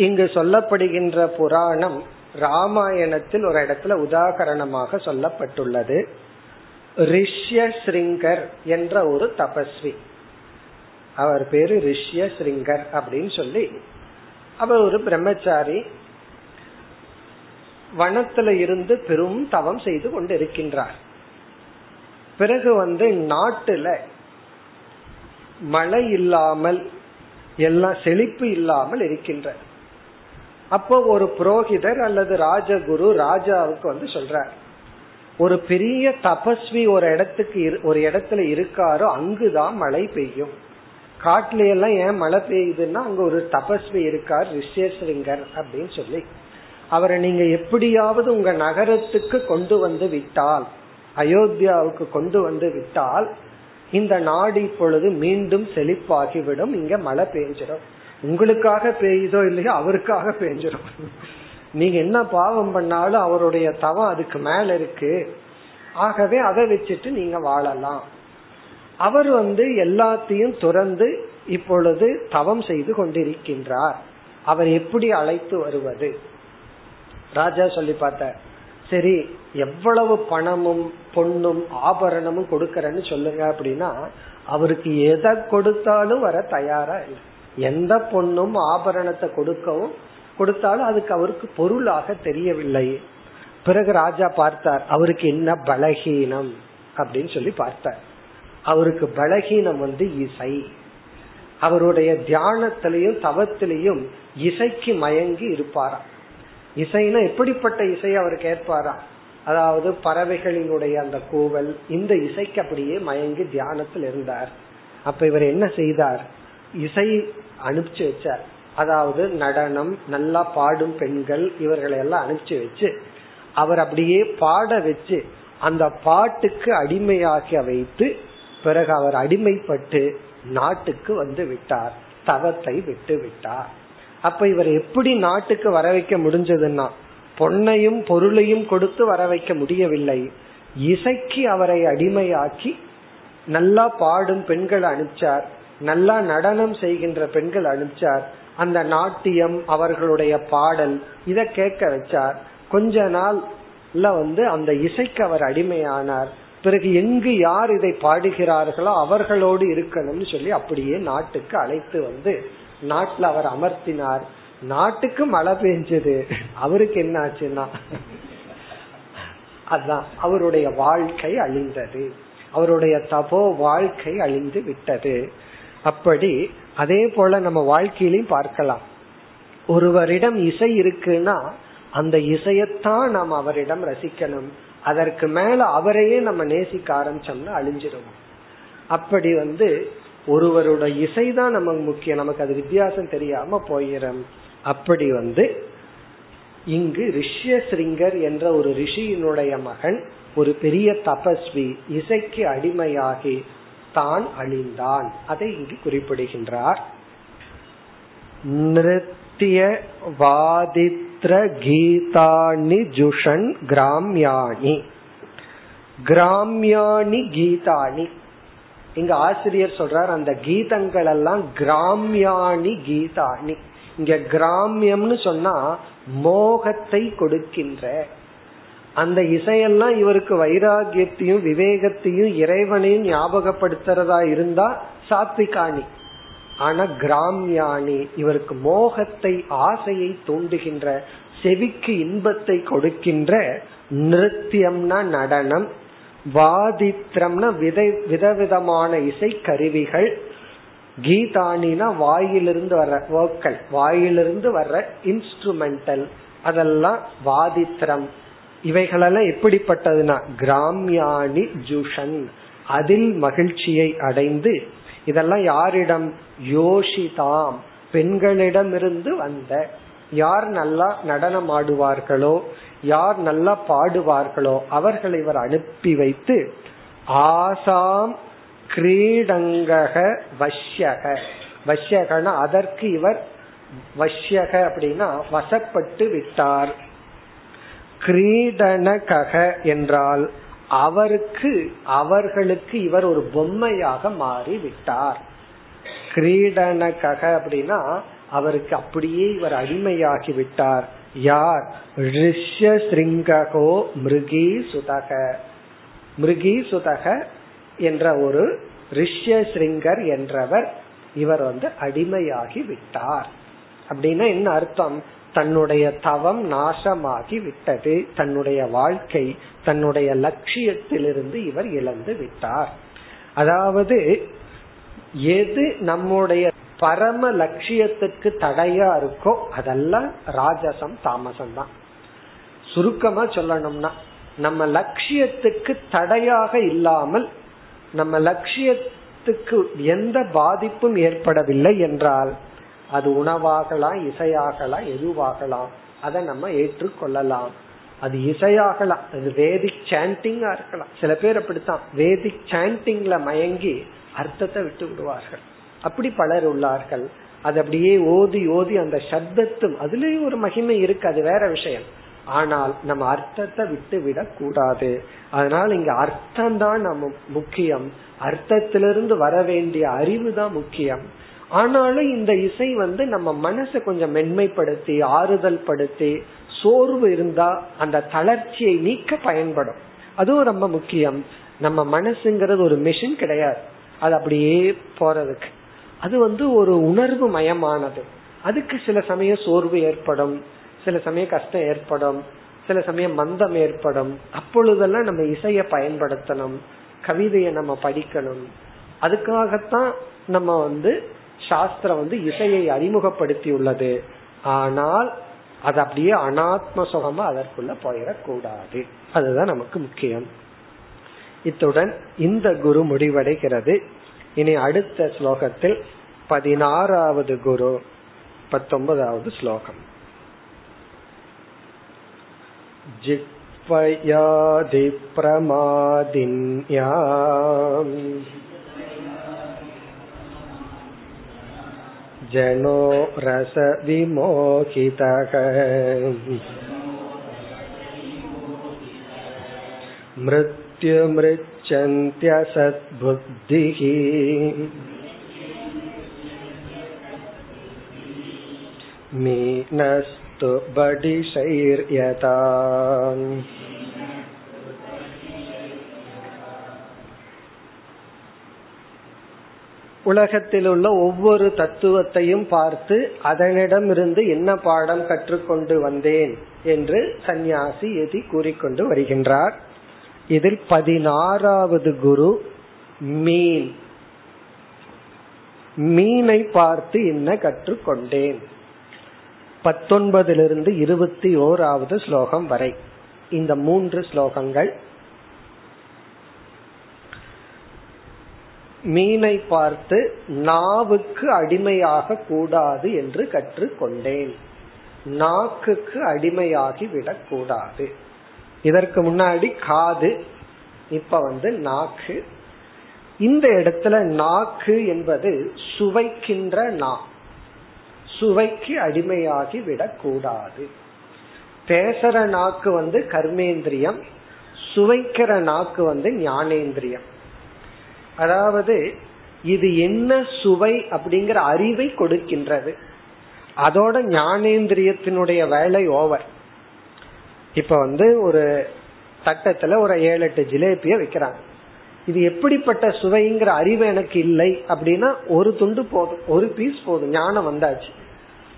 இங்கு சொல்லப்படுகின்ற புராணம் ராமாயணத்தில் ஒரு இடத்துல உதாகரணமாக சொல்லப்பட்டுள்ளது. ரிஷ்யஸ்ரிங்கர் என்ற ஒரு தபஸ்வி. அவர் பேரு ரிஷ்யஸ்ரிங்கர் அப்படின்னு சொல்லி அவர் ஒரு பிரம்மச்சாரி வனத்துல இருந்து பெரும் தவம் செய்து கொண்டு இருக்கின்றார் பிறகு வந்து நாட்டுல மழை இல்லாமல் எல்லாம் செழிப்பு இல்லாமல் இருக்கின்ற அப்போ ஒரு புரோகிதர் அல்லது ராஜகுரு ராஜாவுக்கு வந்து சொல்றார் ஒரு பெரிய தபஸ்வி ஒரு இடத்துக்கு ஒரு இடத்துல இருக்காரோ அங்குதான் மழை பெய்யும். காட்டுல எல்லாம் ஏன் மழை பெய்யுதுன்னா அங்க ஒரு தபஸ்வி இருக்கார் ரிஷேஸ்வரிங்கர் அப்படின்னு சொல்லி. அவரை நீங்க எப்படியாவது உங்க நகரத்துக்கு கொண்டு வந்து விட்டால் அயோத்தியாவுக்கு கொண்டு வந்து விட்டால் இந்த நாடு இப்பொழுது மீண்டும் செழிப்பாகிவிடும் இங்க மழை பெஞ்சிடும். உங்களுக்காக பெய்யுதோ இல்லையோ அவருக்காக பெஞ்சிடும் நீங்க என்ன பாவம் பண்ணாலும் அவருடைய தவம் அதுக்கு மேல இருக்கு. ஆகவே அதை வச்சுட்டு நீங்க வாழலாம். அவர் வந்து எல்லாத்தையும் துறந்து இப்பொழுது தவம் செய்து கொண்டிருக்கின்றார். அவர் எப்படி அழைத்து வருவது? ராஜா சொல்லி பார்த்த சரி எவ்வளவு பணமும் பொண்ணும் ஆபரணமும் கொடுக்கறன்னு சொல்லுங்க அப்படின்னா அவருக்கு எதை கொடுத்தாலும் வர தயாரா இல்லை எந்த பொண்ணும் ஆபரணத்தை கொடுக்கவும் கொடுத்தாலும் அதுக்கு அவருக்கு பொருளாக தெரியவில்லை. பிறகு ராஜா பார்த்தார் அவருக்கு என்ன பலகீனம் அப்படின்னு சொல்லி பார்த்தார். அவருக்கு பலகீனம் வந்து இசை. அவருடைய தியானத்திலையும் தவத்திலையும் இசைக்கு மயங்கி இருப்பாராம் இசைனா எப்படிப்பட்ட இசை அவர் கேட்பாரா அதாவது பறவைகளினுடைய அந்த கூவல் இந்த இசைக்கு அப்படியே மயங்கி தியானத்தில் இருந்தார். அப்ப இவர் என்ன செய்தார்? இசை அனுப்பிச்சு வச்சார் அதாவது நடனம் நல்லா பாடும் பெண்கள் இவர்களை எல்லாம் அனுப்பிச்சு வச்சு அவர் அப்படியே பாட வச்சு அந்த பாட்டுக்கு அடிமையாக வைத்து பிறகு அவர் அடிமைப்பட்டு நாட்டுக்கு வந்து விட்டார் தவத்தை விட்டு விட்டார். அப்ப இவர் எப்படி நாட்டுக்கு வர வைக்க முடிஞ்சதுன்னா பொன்னையும் பொருளையும் கொடுத்து வர வைக்க முடியவில்லை. இசைக்கு அவரை அடிமையாக்கி நல்லா பாடும் பெண்களை அனுப்பிச்சார். நல்லா நடனம் செய்கின்ற பெண்கள் அனுப்பிச்சார். அந்த நாட்டியம் அவர்களுடைய பாடல் இத கேட்க வச்சார். கொஞ்ச நாள்ல வந்து அந்த இசைக்கு அவர் அடிமையானார். பிறகு எங்கு யார் இதை பாடுகிறார்களோ அவர்களோடு இருக்கணும்னு சொல்லி அப்படியே நாட்டுக்கு அழைத்து வந்து நாட்டுல அவர் அமர்த்தினார். நாட்டுக்கு மழை பெஞ்சது. அவருக்கு என்ன ஆச்சுன்னா அதுதான் அவருடைய வாழ்க்கை அழிந்தது. அவருடைய தபோ வாழ்க்கை அழிந்து விட்டது. அப்படி அதே போல நம்ம வாழ்க்கையிலையும் பார்க்கலாம். ஒருவரிடம் இசை இருக்குன்னா அந்த இசையத்தான் நாம் அவரிடம் ரசிக்கணும். அதற்கு மேல அவரையே நம்ம நேசிக்க ஆரம்பிச்சோம்னா அழிஞ்சிருவோம் அப்படி வந்து ஒருவரோட இசைதான் நமக்கு முக்கியம். நமக்கு அது வித்தியாசம் தெரியாம போயிடும் அப்படி வந்து இங்கு ரிஷ்யசிரிங்கர் என்ற ஒரு ரிஷியினுடைய மகன் ஒரு பெரிய தபஸ்வி இசைக்கு அடிமையாகி தான் அழிந்தான். அதை இங்கு குறிப்பிடுகின்றார். நிருத்திய வாதித்ர கீதானி ஜுஷன் கிராமியாணி. கிராமியாணி கீதானி இங்க ஆசிரியர் சொல்றார் அந்த கீதங்கள் எல்லாம் கிராமியாணி கீதாணி. இங்க கிராமியம்னு சொன்னா மோகத்தை கொடுக்கின்ற அந்த இசையெல்லாம் இவருக்கு வைராகியத்தையும் விவேகத்தையும் இறைவனையும் ஞாபகப்படுத்துறதா இருந்தா சாத்விகாணி. ஆனா கிராமியாணி இவருக்கு மோகத்தை ஆசையை தூண்டுகின்ற செவிக்கு இன்பத்தை கொடுக்கின்ற நிருத்தியம்னா நடனம் வாதித்ரம்னா விதை விதவிதமான இசை கருவிகள் கீதானினா வாயிலிருந்து வர்ற வோக்கல் வாயிலிருந்து வர்ற இன்ஸ்ட்ருமெண்டல் அதெல்லாம் வாதித்ரம். இவைகளெல்லாம் எப்படிப்பட்டதுன்னா கிராமியாணி ஜூஷன். அதில் மகிழ்ச்சியை அடைந்து இதெல்லாம் யாரிடம்? யோஷிதாம் பெண்களிடமிருந்து வந்த. யார் நல்லா நடனம் ஆடுவார்களோ யார் நல்லா பாடுவார்களோ அவர்களை இவர் அனுப்பி வைத்து ஆசாம் கிரீடங்கக வஷ்யக. வஷ்யகன அதற்கு இவர் வஷ்யக அப்படின்னா வசப்பட்டு விட்டார். கிரீடனகக என்றால் அவருக்கு அவர்களுக்கு இவர் ஒரு பொம்மையாக மாறி விட்டார் கிரீடனகக அப்படின்னா அவருக்கு அப்படியே இவர் அடிமையாகி விட்டார். யார்? ரிஷ்ய சிங்ககோ மிருகி சுதக. மிருகி சுதக என்ற ஒரு ரிஷ்ய சிங்கர் என்றவர் இவர் வந்து அடிமையாகி விட்டார். அப்படின்னா என்ன அர்த்தம்? தன்னுடைய தவம் நாசமாகி விட்டது. தன்னுடைய வாழ்க்கை தன்னுடைய லட்சியத்திலிருந்து இவர் இழந்து விட்டார். அதாவது எது நம்முடைய பரம லட்சியத்துக்கு தடையா இருக்கோ அதெல்லாம் ராஜசம் தாமசம் தான். சுருக்கமா சொல்லணும்னா நம்ம லட்சியத்துக்கு தடையாக இல்லாமல் நம்ம லட்சியத்துக்கு எந்த பாதிப்பும் ஏற்படவில்லை என்றால் அது உணவாகலாம் இசையாகலாம் எதுவாகலாம் அதை நம்ம ஏற்றுக்கொள்ளலாம். அது இசையாகலாம் அது வேதிக் சாண்டிங்கா இருக்கலாம். சில பேர் அப்படித்தான் வேதிக் சாண்டிங்ல மயங்கி அர்த்தத்தை விட்டு விடுவார்கள் அப்படி பலர் உள்ளார்கள். அது அப்படியே ஓதி ஓதி அந்த சப்தத்தும் அதுலயும் ஒரு மகிமை இருக்கு அது வேற விஷயம். ஆனால் நம்ம அர்த்தத்தை விட்டு விட கூடாது. அதனால இங்க அர்த்தம் தான் நம்ம முக்கியம். அர்த்தத்திலிருந்து வர வேண்டிய அறிவு தான் முக்கியம். ஆனாலும் இந்த இசை வந்து நம்ம மனசை கொஞ்சம் மென்மைப்படுத்தி ஆறுதல் படுத்தி சோர்வு இருந்தா அந்த தளர்ச்சியை நீக்க பயன்படும். அதுவும் ரொம்ப முக்கியம். நம்ம மனசுங்கிறது ஒரு மிஷின் கிடையாது. அது அப்படியே போறதுக்கு. அது வந்து ஒரு உணர்வு மயமானது. அதுக்கு சில சமயம் சோர்வு ஏற்படும். சில சமயம் கஷ்டம் ஏற்படும். சில சமயம் மந்தம் ஏற்படும். அப்பொழுதெல்லாம் நம்ம இசைய பயன்படுத்தணும். கவிதையை நம்ம படிக்கணும். அதுக்காகத்தான் நம்ம வந்து சாஸ்திரம் வந்து இசையை அறிமுகப்படுத்தி உள்ளது ஆனால் அது அப்படியே அனாத்ம சுகமா அதற்குள்ள போயிடக்கூடாது அதுதான் நமக்கு முக்கியம் இத்துடன் இந்த குரு முடிவடைகிறது இனி அடுத்த ஸ்லோகத்தில் பதினாறாவது குரு பத்தொன்பதாவது ஸ்லோகம் जिह्वयादिप्रमादिन्याम् जनो रसविमोहितः मृत्युमृच्छन्त्यसद्बुद्धिः मीनस्तु बडिशैर्यता உலகத்தில் உள்ள ஒவ்வொரு தத்துவத்தையும் பார்த்து அதனிடமிருந்து என்ன பாடம் கற்றுக்கொண்டு வந்தேன் என்று சந்நியாசி எதி கூறிக்கொண்டு வருகின்றார். இதில் பதினாறாவது குரு மீன். மீனை பார்த்து என்ன கற்றுக்கொண்டேன். பத்தொன்பதிலிருந்து இருபத்தி ஓராவது ஸ்லோகம் வரை. இந்த மூன்று ஸ்லோகங்கள் மீனை பார்த்து நாவுக்கு அடிமையாக கூடாது என்று கற்றுக்கொண்டேன். நாக்குக்கு அடிமையாகி விடக்கூடாது. இதற்கு முன்னாடி காது இப்ப வந்து நாக்கு. இந்த இடத்துல நாக்கு என்பது சுவைக்கின்ற நா. சுவைக்கு அடிமையாகி விடக்கூடாது. பேசுற நாக்கு வந்து கர்மேந்திரியம் சுவைக்கிற நாக்கு வந்து ஞானேந்திரியம். அதாவது இது என்ன சுவை அப்படிங்கிற அறிவை கொடுக்கின்றது. அதோட ஞானேந்திரியத்தினுடைய வேலை ஓவர். இப்ப வந்து ஒரு தட்டத்துல ஒரு ஏழு எட்டு ஜிலேபிய வைக்கிறாங்க. இது எப்படிப்பட்ட சுவைங்கிற அறிவு எனக்கு இல்லை அப்படின்னா ஒரு துண்டு போதும் ஒரு பீஸ் போதும் ஞானம் வந்தாச்சு.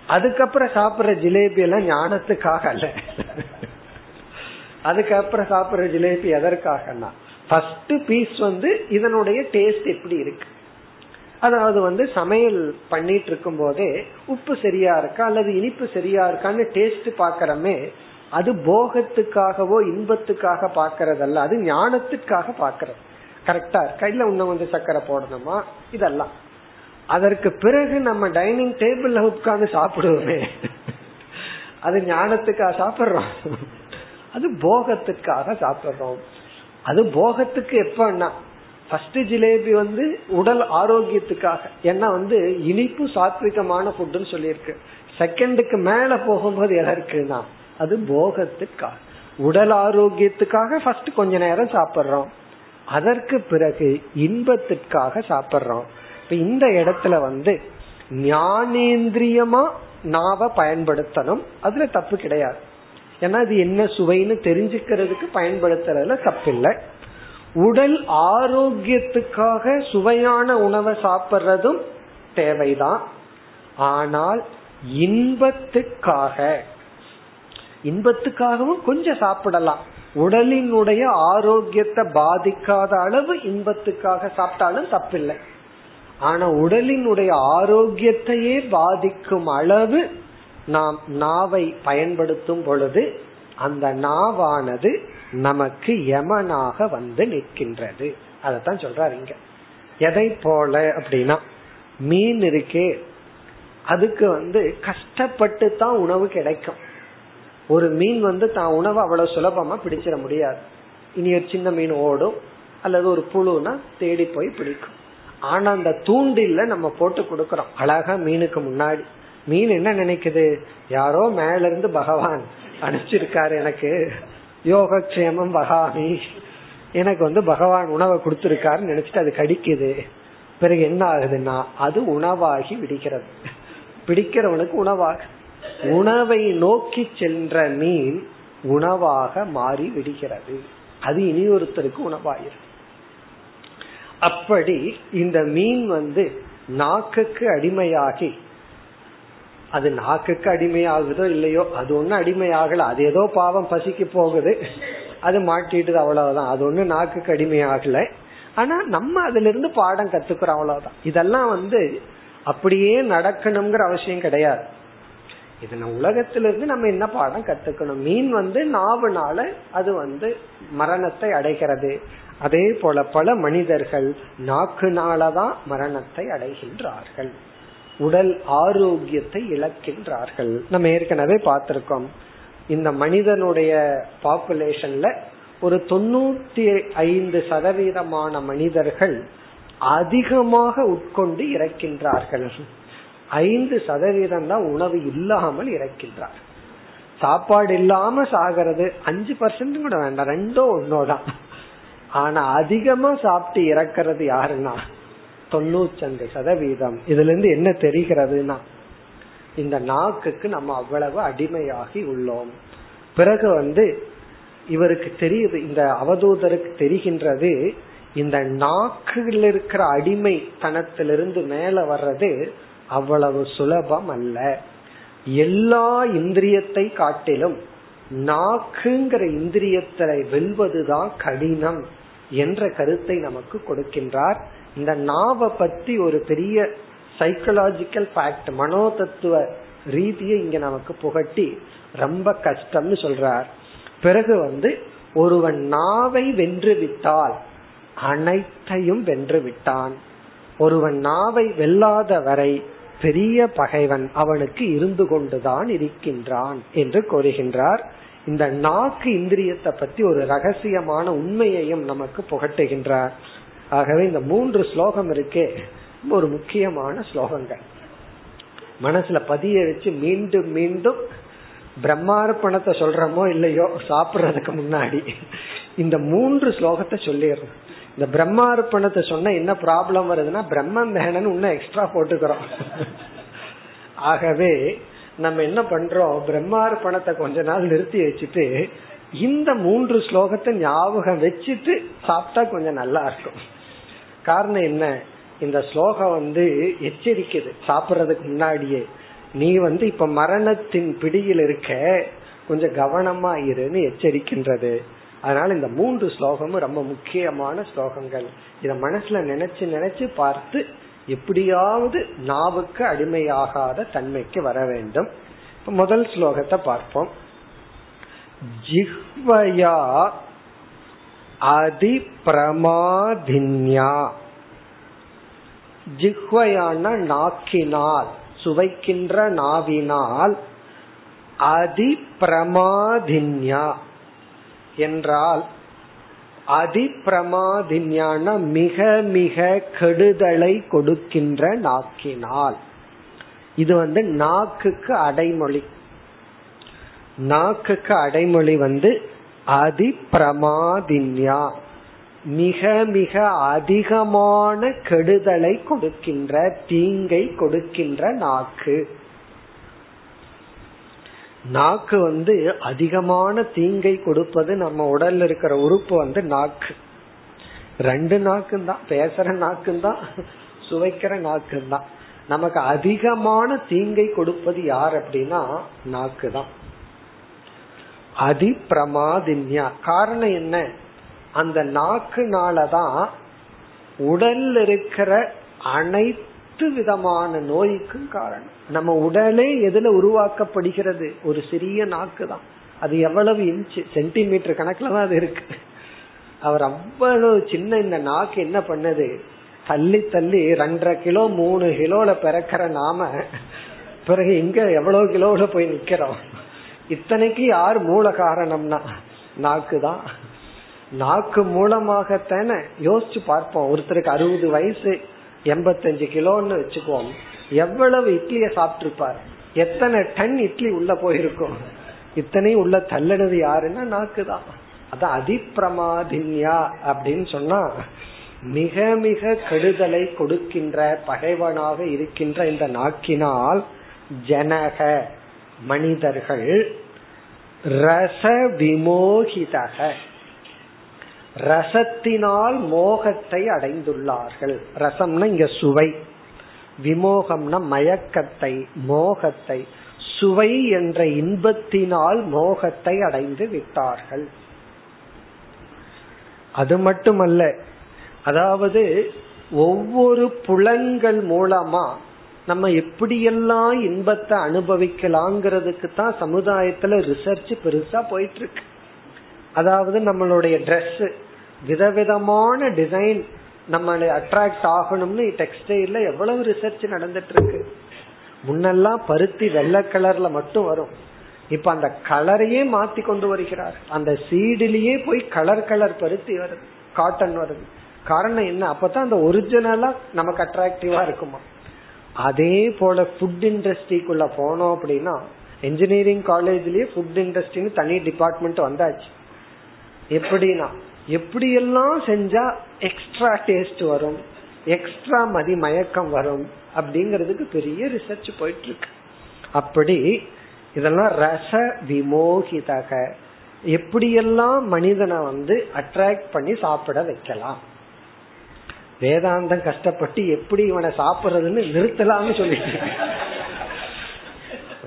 அதுக்கப்புறம் சாப்பிடுற ஜிலேபி எல்லாம் ஞானத்துக்காக அல்ல. அதுக்கப்புறம் சாப்பிடுற ஜிலேபி எதற்காகனா ஃபர்ஸ்ட் பீஸ் வந்து இதனுடைய டேஸ்ட் எப்படி இருக்கு? அதாவது வந்து சமையல் பண்ணிட்டு இருக்கும் போதே உப்பு சரியா இருக்கா அல்லது இனிப்பு சரியா இருக்கான்னு டேஸ்ட் பாக்கிறமே அது போகத்துக்காகவோ இன்பத்துக்காக பாக்கிறதல்ல அது ஞானத்துக்காக பாக்கிறது கரெக்டா இருக்கா? இல்ல இன்னும் கொஞ்சம் சக்கரை போடணுமா? இதெல்லாம். அதற்கு பிறகு நம்ம டைனிங் டேபிள்ல உட்கார்ந்து சாப்பிடுவோமே. அது ஞானத்துக்காக சாப்பிடுறோம். அது போகத்துக்காக சாப்பிடுறோம். அது போகத்துக்கு எப்பன்னா ஃபர்ஸ்ட் ஜிலேபி வந்து உடல் ஆரோக்கியத்துக்காக. ஏன்னா வந்து இனிப்பு சாத்விகமான ஃபுட்னு சொல்லியிருக்கு. செகண்டுக்கு மேல போகும்போது எதற்குனா அது போகத்துக்காக. உடல் ஆரோக்கியத்துக்காக ஃபர்ஸ்ட் கொஞ்ச நேரம் சாப்பிடுறோம். அதற்கு பிறகு இன்பத்திற்காக சாப்பிடுறோம். இப்ப இந்த இடத்துல வந்து ஞானேந்திரியமா நாவ பயன்படுத்தணும். அதுல தப்பு கிடையாது. ஏன்னா அது என்ன சுவைன்னு தெரிஞ்சுக்கிறதுக்கு பயன்படுத்துறதுல தப்பில்லை. உடல் ஆரோக்கியத்துக்காக சுவையான உணவை சாப்பிட்றதும் தேவைதான். ஆனால் இன்பத்துக்காக இன்பத்துக்காகவும் கொஞ்சம் சாப்பிடலாம். உடலினுடைய ஆரோக்கியத்தை பாதிக்காத அளவு இன்பத்துக்காக சாப்பிட்டாலும் தப்பில்லை. ஆனா உடலினுடைய ஆரோக்கியத்தையே பாதிக்கும் அளவு நாம் நாவை பயன்படுத்தும் பொழுது அந்த நாவானது நமக்கு யமனாக வந்து நிற்கின்றது. அதத்தான் சொல்றாரு இங்க. எதை போல அப்படின்னா மீன் இருக்கே அதுக்கு வந்து கஷ்டப்பட்டு தான் உணவு கிடைக்கும். ஒரு மீன் வந்து தான் உணவு அவ்வளவு சுலபமா பிடிச்சிட முடியாது. இனி ஒரு சின்ன மீன் ஓடும் அல்லது ஒரு புழுனா தேடி போய் பிடிக்கும். ஆனா அந்த தூண்டில்ல நம்ம போட்டு கொடுக்கறோம். அழகா மீனுக்கு முன்னாடி. மீன் என்ன நினைக்குது? யாரோ மேல இருந்து பகவான் அனுப்பிச்சிருக்காரு எனக்கு. யோகக்ஷேமம் பகாமி எனக்கு வந்து பகவான் உணவை கொடுத்திருக்காருன்னு நினைச்சிட்டு அது கடிக்குது. பிறகு என்ன ஆகுதுன்னா அது உணவாகி விடுகிறது. பிடிக்கிறவனுக்கு உணவாக. உணவை நோக்கி சென்ற மீன் உணவாக மாறி விடுகிறது. அது இனி ஒருத்தருக்கு உணவாயிரும். அப்படி இந்த மீன் வந்து நாக்குக்கு அடிமையாகி அது நாக்குக்கு அடிமையாகுதோ இல்லையோ அது ஒண்ணு அடிமையாகல. அது ஏதோ பாவம் பசிக்கு போகுது. அது மாட்டிட்டு அவ்வளவுதான். அது ஒண்ணு நாக்குக்கு அடிமையாகல. ஆனா நம்ம அதுல இருந்து பாடம் கத்துக்கிறோம் அவ்வளவுதான். இதெல்லாம் வந்து அப்படியே நடக்கணுங்கிற அவசியம் கிடையாது. இது நம்ம உலகத்திலிருந்து நம்ம என்ன பாடம் கத்துக்கணும்? மீன் வந்து நாவுனால அது வந்து மரணத்தை அடைகிறது. அதே போல பல மனிதர்கள் நாக்குனாலதான் மரணத்தை அடைகின்றார்கள். உடல் ஆரோக்கியத்தை இழக்கின்றார்கள். நம்ம ஏற்கனவே பார்த்திருக்கோம். இந்த மனிதனுடைய பாப்புலேஷன்ல ஒரு தொண்ணூத்தி ஐந்து சதவீதமான மனிதர்கள் அதிகமாக உட்கொண்டு இறக்கின்றார்கள். ஐந்து சதவீதம் தான் உணவு இல்லாமல் இறக்கின்றார். சாப்பாடு இல்லாம சாகிறது அஞ்சு பர்சன்ட் கூட வேண்டாம் ரெண்டோ ஒன்னோதான் ஆனா அதிகமா சாப்பிட்டு இறக்கிறது யாருன்னா தொண்ணூற்றஞ்சு சதவீதம். இதுல இருந்து என்ன தெரிகிறதுனா இந்த நாக்குக்கு நம்ம அவ்வளவு அடிமையாகி உள்ளோம். பிறகு வந்து இவருக்கு தெரியுது இந்த அவதூதருக்கு தெரிகின்றது இந்த நாக்குல இருக்கிற அடிமை தனத்திலிருந்து மேல வர்றது அவ்வளவு சுலபம் அல்ல. எல்லா இந்திரியத்தை காட்டிலும் நாக்குங்கிற இந்திரியத்தை வெல்வதுதான் கடினம் என்ற கருத்தை நமக்கு கொடுக்கின்றார். இந்த நாவை பத்தி ஒரு பெரிய சைக்கலாஜிக்கல் ஃபேக்ட் மனோ தத்துவ ரீதியை இங்க நமக்கு புகட்டி ரொம்ப கஷ்டம்னு சொல்றார். பிறகு வந்து ஒருவன் நாவை வென்று விட்டால் அனைத்தையும் வென்று விட்டான் ஒருவன் நாவை வெல்லாத வரை பெரிய பகைவன் அவனுக்கு இருந்து கொண்டுதான் இருக்கின்றான் என்று கூறுகின்றார். இந்த நாக்கு இந்திரியத்தை பத்தி ஒரு ரகசியமான உண்மையையும் நமக்கு புகட்டுகின்றார். ஆகவே இந்த மூன்று ஸ்லோகம் இருக்கே. ஒரு முக்கியமான ஸ்லோகங்கள். மனசுல பதிய வச்சு மீண்டும் மீண்டும் பிரம்மார்ப்பணத்தை சொல்றமோ இல்லையோ சாப்பிடுறதுக்கு முன்னாடி. இந்த மூன்று ஸ்லோகத்தை சொல்லிடுறோம். இந்த பிரம்மார்ப்பணத்தை சொன்ன என்ன ப்ராப்ளம் வருதுன்னா பிரம்மம் வேணும்னு இன்னும் எக்ஸ்ட்ரா போட்டுக்கிறோம். ஆகவே நம்ம என்ன பண்றோம்? பிரம்மார்ப்பணத்தை கொஞ்ச நாள் நிறுத்தி வச்சுட்டு இந்த மூன்று ஸ்லோகத்தை ஞாபகம் வச்சுட்டு சாப்பிட்டா கொஞ்சம் நல்லா இருக்கும். காரணம் என்ன? இந்த ஸ்லோகம் வந்து எச்சரிக்குது. சாப்பிடுறதுக்கு முன்னாடியே. நீ வந்து இப்ப மரணத்தின் பிடியில் இருக்க கொஞ்சம் கவனமா இருன்னு எச்சரிக்கின்றது. அதனால இந்த மூன்று ஸ்லோகமும் ரொம்ப முக்கியமான ஸ்லோகங்கள். இத மனசுல நினைச்சு நினைச்சு பார்த்து எப்படியாவது நாவுக்கு அடிமையாகாத தன்மைக்கு வர வேண்டும். முதல் ஸ்லோகத்தை பார்ப்போம். ஜிஹ்வயா அதி பிரமாதின்யா ஜிஹ்வையான நாக்கினால் சுவைக்கின்ற நாவினால் அதி பிரமாதின்யா என்றால் அதி பிரமாதின்யான மிக மிக கெடுதலை கொடுக்கின்ற நாக்கினால். இது வந்து நாக்குக்கு அடைமொழி. நாக்குக்கு அடைமொழி வந்து அதி பிரமாதின்யா மிக மிக அதிகமான கெடுதலை கொடுக்கின்ற தீங்கை கொடுக்கின்ற நாக்கு. நாக்கு வந்து அதிகமான தீங்கை கொடுப்பது நம்ம உடல்ல இருக்கிற உறுப்பு வந்து நாக்கு. ரெண்டு நாக்கும் தான் பேசுற நாக்கும் தான் சுவைக்கிற நாக்கும் தான் நமக்கு அதிகமான தீங்கை கொடுப்பது யார் அப்படின்னா நாக்கு தான் அதிப்பிரமாதின்யா. காரணம் என்ன? அந்த நாக்குனாலதான் உடல்ல இருக்கிற அனைத்து விதமான நோய்க்கும் காரணம். நம்ம உடலே எதுல உருவாக்கப்படுகிறது? ஒரு சிறிய நாக்கு தான் அது எவ்வளவு இன்ச்சு சென்டிமீட்டர் கணக்குல தான் அது இருக்கு. அவர் அவ்வளவு சின்ன இந்த நாக்கு என்ன பண்ணது? தள்ளி தள்ளி ரெண்டரை கிலோ மூணு கிலோல பிறக்கிற நாம பிறகு இங்க எவ்வளவு கிலோல போய் நிக்கிறோம்? இத்தனைக்கு யார் மூல காரணம்னா? நாக்கு தான் நாக்கு மூலமாகத்தானே யோசிச்சு பார்ப்போம். ஒருத்தருக்கு அறுபது வயசு எண்பத்தஞ்சு கிலோன்னு வச்சுக்குவோம். எவ்வளவு இட்லிய சாப்பிட்டிருப்பார்? எத்தனை டன் இட்லி உள்ள போயிருக்கும்? இத்தனையும் உள்ள தள்ளனது யாருன்னா நாக்கு தான் அதான் அதிப்பிரமாதின்யா அப்படின்னு சொன்னா மிக மிக கெடுதலை கொடுக்கின்ற பகைவனாக இருக்கின்ற இந்த நாக்கினால் ஜனக. மனிதர்கள் ரச விமோகிதக ரசத்தினால் மோகத்தை அடைந்துள்ளார்கள். ரசம்னா இங்க சுவை. விமோகம்னா மயக்கத்தை மோகத்தை. சுவை என்ற இன்பத்தினால் மோகத்தை அடைந்து விட்டார்கள். அது மட்டுமல்ல அதாவது ஒவ்வொரு புலன்கள் மூலமா நம்ம எப்படியெல்லாம் இன்பத்தை அனுபவிக்கலாங்கிறதுக்கு தான் சமுதாயத்துல ரிசர்ச் பெருசா போயிட்டு இருக்கு அதாவது நம்மளுடைய ட்ரெஸ் விதவிதமான டிசைன் நம்மளை அட்ராக்ட் ஆகணும்னு டெக்ஸ்டைல்ல எவ்வளவு ரிசர்ச் நடந்துட்டு இருக்கு முன்னெல்லாம் பருத்தி வெள்ளை கலர்ல மட்டும் வரும். இப்ப அந்த கலரையே மாத்தி கொண்டு வருகிறார். அந்த சீடிலேயே போய் கலர் கலர் பருத்தி வருது காட்டன் வருது. காரணம் என்ன? அப்பதான் அந்த ஒரிஜினலா நமக்கு அட்ராக்டிவா இருக்குமா? அதே போல ஃபுட் இண்டஸ்ட்ரிக்குள்ள போனோம் அப்படின்னா இன்ஜினியரிங் காலேஜ்லயே ஃபுட் இண்டஸ்ட்ரின்னு தனி டிபார்ட்மெண்ட் வந்தாச்சு. எப்படின்னா எப்படியெல்லாம் செஞ்சா எக்ஸ்ட்ரா டேஸ்ட் வரும் எக்ஸ்ட்ரா மதி மயக்கம் வரும் அப்படிங்கறதுக்கு பெரிய ரிசர்ச் போயிட்டு இருக்கு அப்படி இதெல்லாம் ரச விமோகிதக. எப்படியெல்லாம் மனிதனை வந்து அட்ராக்ட் பண்ணி சாப்பிட வைக்கலாம்? வேதாந்தம் கஷ்டப்பட்டு எப்படி இவனை சாப்பிடுறதுன்னு நிறுத்தலாம்னு சொல்லிட்டு.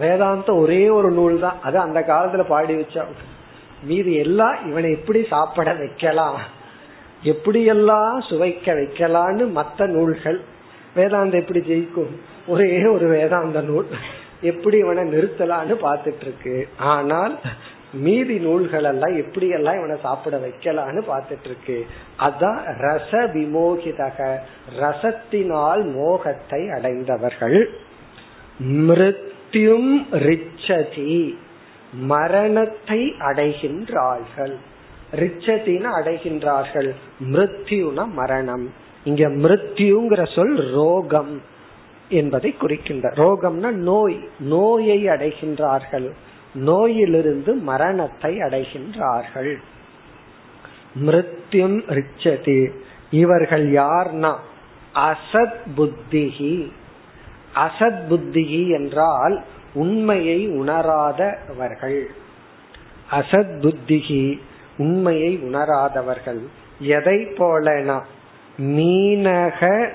வேதாந்தம் ஒரே ஒரு நூல் தான் அது அந்த காலத்துல பாடி வச்சா. மீது எல்லாம் இவனை எப்படி சாப்பிட வைக்கலாம்? எப்படியெல்லாம் சுவைக்க வைக்கலான்னு மத்த நூல்கள். வேதாந்தம் எப்படி ஜெயிக்கும்? ஒரே ஒரு வேதாந்த நூல். எப்படி இவனை நிறுத்தலான்னு பாத்துட்டு இருக்கு. ஆனால் மீதி நூல்கள் எல்லாம் எப்படி எல்லாம் இவனை சாப்பிட வைக்கலான்னு பாத்துட்டு இருக்கு அதான் ரச விமோகிதக ரசத்தினால் மோகத்தை அடைந்தவர்கள். மிருத்யும் ரிச்சதி மரணத்தை அடைகின்றார்கள். ரிச்சத்தின அடைகின்றார்கள். மிருத்யுன மரணம். இங்க மிருத்யுங்கிற சொல் ரோகம் என்பதை குறிக்கின்ற ரோகம்னா நோய் நோயை அடைகின்றார்கள். நோயிலிருந்து மரணத்தை அடைகின்றார்கள். மிருத்யும் ரிச்சதி. இவர்கள் யார்னா? அசத் புத்திகி அசத் புத்திகி என்றால் உண்மையை உணராதவர்கள். அசத் புத்திகி உண்மையை உணராதவர்கள். எதை போலனா? மீனக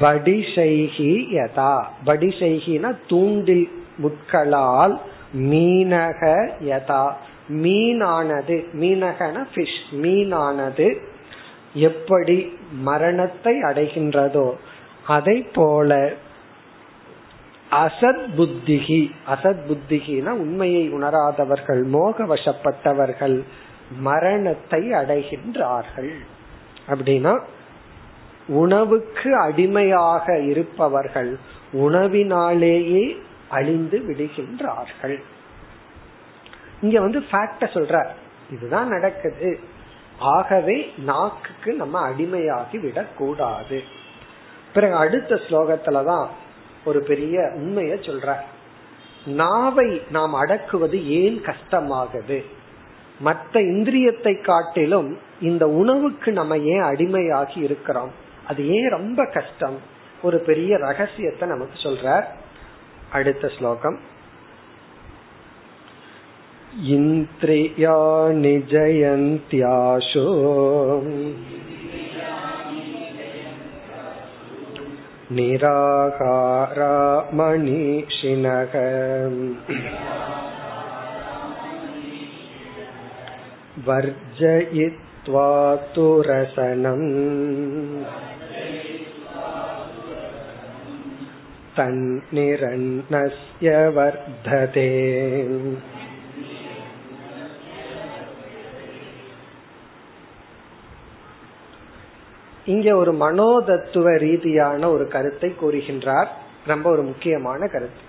படிசைகி யதா. படிசைகினா தூண்டில் முட்களால் மீனக யதா. மீனானது மீனகன பிஷ் மீனானது எப்படி மரணத்தை அடைகின்றதோ அதை போல அசத் புத்திகி அசத் புத்திகினா உண்மையை உணராதவர்கள் மோக வசப்பட்டவர்கள் மரணத்தை அடைகின்றார்கள். அப்படின்னா உணவுக்கு அடிமையாக இருப்பவர்கள் உணவினாலேயே அழிந்து விடுகின்றார்கள். இங்க வந்து ஃபேக்ட சொல்ற இதுதான் நடக்குது. ஆகவே நாக்குக்கு நம்ம அடிமையாகி விடக்கூடாது. பிறகு அடுத்த ஸ்லோகத்துலதான் ஒரு பெரிய உண்மைய சொல்ற நாவை நாம் அடக்குவது ஏன் கஷ்டமாகுது மற்ற இந்திரியத்தை காட்டிலும் இந்த உணவுக்கு நம்ம ஏன் அடிமையாகி இருக்கிறோம்? அது ஏன் ரொம்ப கஷ்டம்? ஒரு பெரிய ரகசியத்தை நமக்கு சொல்றார். அடுத்த ஸ்லோகம் इन्द्रियाणि जयन्त्याशो निराहारा मनीषिणः वर्जयित्वा तु रसनम् तन्निरन्नस्य वर्धते இங்க ஒரு மனோதத்துவ ரீதியான ஒரு கருத்தை கூறுகின்றார் ரொம்ப ஒரு முக்கியமான கருத்து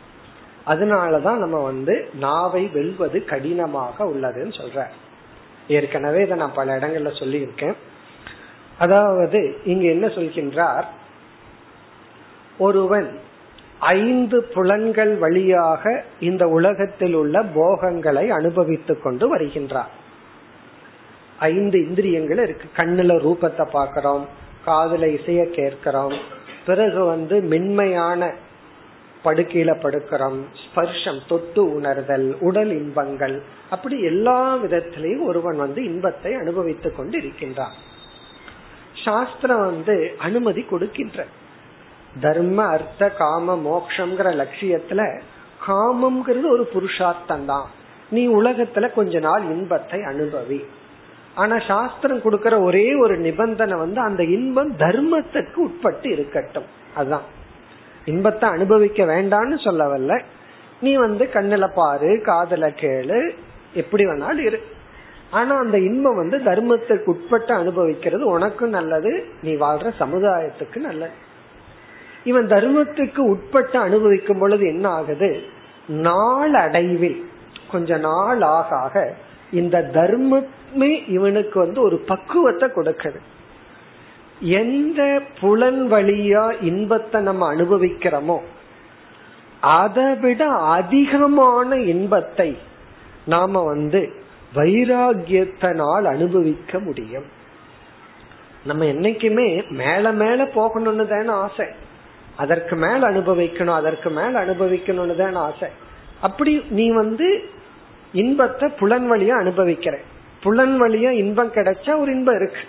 அதனாலதான் நம்ம வந்து நாவை வெல்வது கடினமாக உள்ளதுன்னு சொல்ற ஏற்கனவே இதை நான் பல இடங்கள்ல சொல்லியிருக்கேன் அதாவது இங்க என்ன சொல்கின்றார் ஒருவன் ஐந்து புலன்கள் வழியாக இந்த உலகத்தில் உள்ள போகங்களை அனுபவித்துக் கொண்டு வருகின்றார். ஐந்து இந்திரியங்கள் இருக்கு. கண்ணுல ரூபத்தை பாக்கிறோம் காதுல இசைய கேட்கிறோம் பிறகு வந்து மென்மையான படுக்கையில படுக்கிறோம் ஸ்பர்ஷம் தொட்டு உணர்தல் உடல் இன்பங்கள் அப்படி எல்லா விதத்திலையும் ஒருவன் வந்து இன்பத்தை அனுபவித்துக் கொண்டு இருக்கின்றான் சாஸ்திரம் வந்து அனுமதி கொடுக்கின்ற தர்ம அர்த்த காம மோக்ஷங்கிற லட்சியத்துல காமம்ங்கிறது ஒரு புருஷார்த்தம் தான் நீ உலகத்துல கொஞ்ச நாள் இன்பத்தை அனுபவி. ஆனா சாஸ்திரம் கொடுக்கற ஒரே ஒரு நிபந்தனை வந்து அந்த இன்பம் தர்மத்துக்கு உட்பட்டு இருக்கட்டும். அதுதான் இன்பத்தை அனுபவிக்க வேண்டாம்னு சொல்லவல்ல. நீ வந்து கண்ணுல பாரு காதல கேளு எப்படி வேணாலும் இரு. ஆனா அந்த இன்பம் வந்து தர்மத்துக்கு உட்பட்டு அனுபவிக்கிறது உனக்கும் நல்லது நீ வாழ்ற சமுதாயத்துக்கு நல்லது. இவன் தர்மத்துக்கு உட்பட்டு அனுபவிக்கும் பொழுது என்ன ஆகுது? நாளடைவில் கொஞ்ச நாள் ஆக ஆக இந்த தர்மமே இவனுக்கு வந்து ஒரு பக்குவத்தை கொடுக்குது. எந்த புலன் வழியா இன்பத்தை நம்ம அனுபவிக்கிறோமோ அதை விட அதிகமான இன்பத்தை நாம வந்து வைராகியத்தினால் அனுபவிக்க முடியும். நம்ம என்னைக்குமே மேல மேல போகணும்னு தானே ஆசை. அதற்கு மேல் அனுபவிக்கணும் அதற்கு மேல் அனுபவிக்கணும்னு தான் ஆசை. அப்படி நீ வந்து இன்பத்தை புலன் வழியா அனுபவிக்கிற. புலன் வழியா இன்பம் கிடைச்சா ஒரு இன்பம் இருக்கு.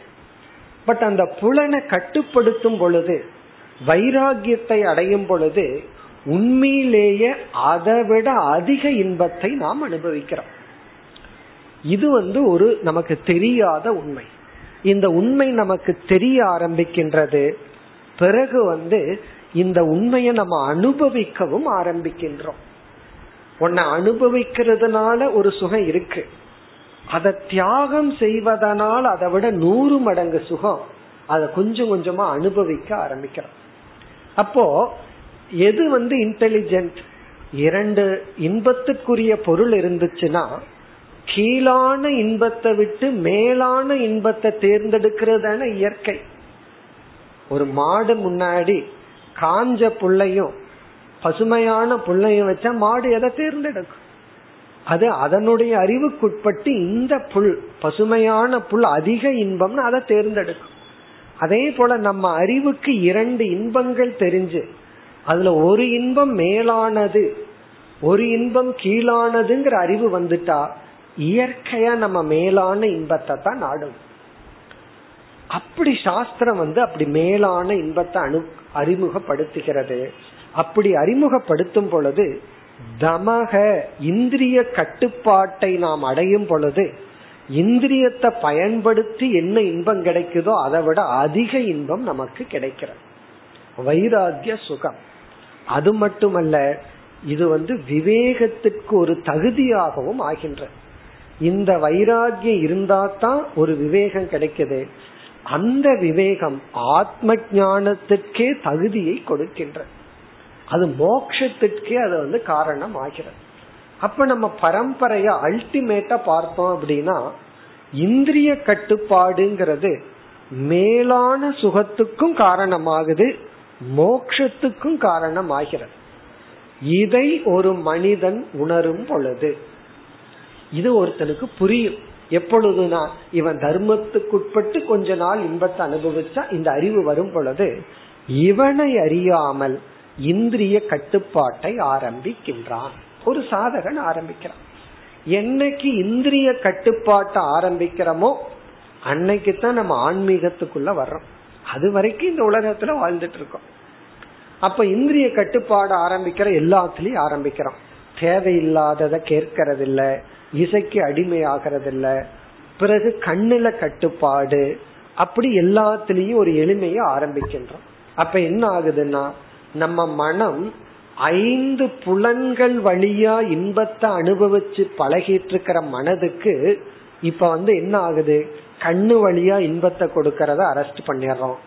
பட் அந்த புலனை கட்டுப்படுத்தும் பொழுது வைராகியத்தை அடையும் பொழுது உண்மையிலேயே அதை விட அதிக இன்பத்தை நாம் அனுபவிக்கிறோம். இது வந்து ஒரு நமக்கு தெரியாத உண்மை. இந்த உண்மை நமக்கு தெரிய ஆரம்பிக்கின்றது. பிறகு வந்து இந்த உண்மையை நம்ம அனுபவிக்கவும் ஆரம்பிக்கின்றோம். உன்னை அனுபவிக்கிறதுனால ஒரு சுகம் இருக்கு. அதை தியாகம் செய்வதனால் அதை விட நூறு மடங்கு சுகம் அதை கொஞ்சம் கொஞ்சமா அனுபவிக்க ஆரம்பிக்கிறோம். அப்போ எது வந்து இன்டெலிஜென்ட் இரண்டு இன்பத்துக்குரிய பொருள் இருந்துச்சுன்னா கீழான இன்பத்தை விட்டு மேலான இன்பத்தை தேர்ந்தெடுக்கிறது இயற்கை. ஒரு மாடு முன்னாடி காஞ்ச புள்ளையும் பசுமையான புள்ளையும் வச்சா மாடு எதை தேர்ந்தெடுக்கும்? அது அதனுடைய அறிவுக்குட்பட்டு இந்த புல் பசுமையான புல் அதிக இன்பம்னு அதை தேர்ந்தெடுக்கும். அதே போல நம்ம அறிவுக்கு இரண்டு இன்பங்கள் தெரிஞ்சு அதுல ஒரு இன்பம் மேலானது ஒரு இன்பம் கீழானதுங்கிற அறிவு வந்துட்டா இயற்கையா நம்ம மேலான இன்பத்தை தான் நாடும். அப்படி சாஸ்திரம் வந்து அப்படி மேலான இன்பத்தை அனு அறிமுகப்படுத்துகிறது. அப்படி அறிமுகப்படுத்தும் பொழுது தமக இந்திரிய கட்டுப்பாட்டை நாம் அடையும் பொழுது இந்திரியத்தை பயன்படுத்தி என்ன இன்பம் கிடைக்குதோ அதை விட அதிக இன்பம் நமக்கு கிடைக்கிறது. வைராகிய சுகம். அது மட்டுமல்ல இது வந்து விவேகத்துக்கு ஒரு தகுதியாகவும் ஆகின்ற இந்த வைராகியம் இருந்தா தான் ஒரு விவேகம் கிடைக்குது. அந்த விவேகம் ஆத்ம ஞானத்திற்கே தகுதியை கொடுக்கின்ற அது மோக்ஷத்திற்கே அது வந்து காரணம் ஆகிறது அப்ப நம்ம பரம்பரைய அல்டிமேட்டா பார்த்தோம் அப்படின்னா இந்திரிய கட்டுப்பாடுங்கிறது மேலான சுகத்துக்கும் காரணமாகுது மோக்ஷத்துக்கும் காரணம் ஆகிறது இதை ஒரு மனிதன் உணரும் பொழுது இது ஒருத்தனுக்கு புரியும். எப்பொழுதுனா இவன் தர்மத்துக்குட்பட்டு கொஞ்ச நாள் இன்பத்தை அனுபவிச்சா இந்த அறிவு வரும் பொழுது இவனை அறியாமல் இந்திரிய கட்டுப்பாட்டை ஆரம்பிக்கின்றான். ஒரு சாதகன் ஆரம்பிக்கிறான். என்னைக்கு இந்திரிய கட்டுப்பாட்டை ஆரம்பிக்கிறோமோ அன்னைக்கு தான் நம்ம ஆன்மீகத்துக்குள்ள வர்றோம். அது வரைக்கும் இந்த உலகத்துல வாழ்ந்துட்டு இருக்கோம். அப்ப இந்திரிய கட்டுப்பாடு ஆரம்பிக்கிற எல்லாத்துலயும் ஆரம்பிக்கிறோம். தேவையில்லாததை கேட்கறதில்லை. இசைக்கு அடிமை ஆகிறதில்ல பிறகு கண்ணுல கட்டுப்பாடு. அப்படி எல்லாத்திலையும் ஒரு எளிமையை ஆரம்பிக்கின்றோம். அப்ப என்ன ஆகுதுன்னா நம்ம மனம் ஐந்து புலன்கள் வழியா இன்பத்தை அனுபவிச்சு பழகிட்டு இருக்கிற மனதுக்கு இப்ப வந்து என்ன ஆகுது? கண்ணு வழியா இன்பத்தை கொடுக்கறத அரெஸ்ட் பண்ணிடுறோம்.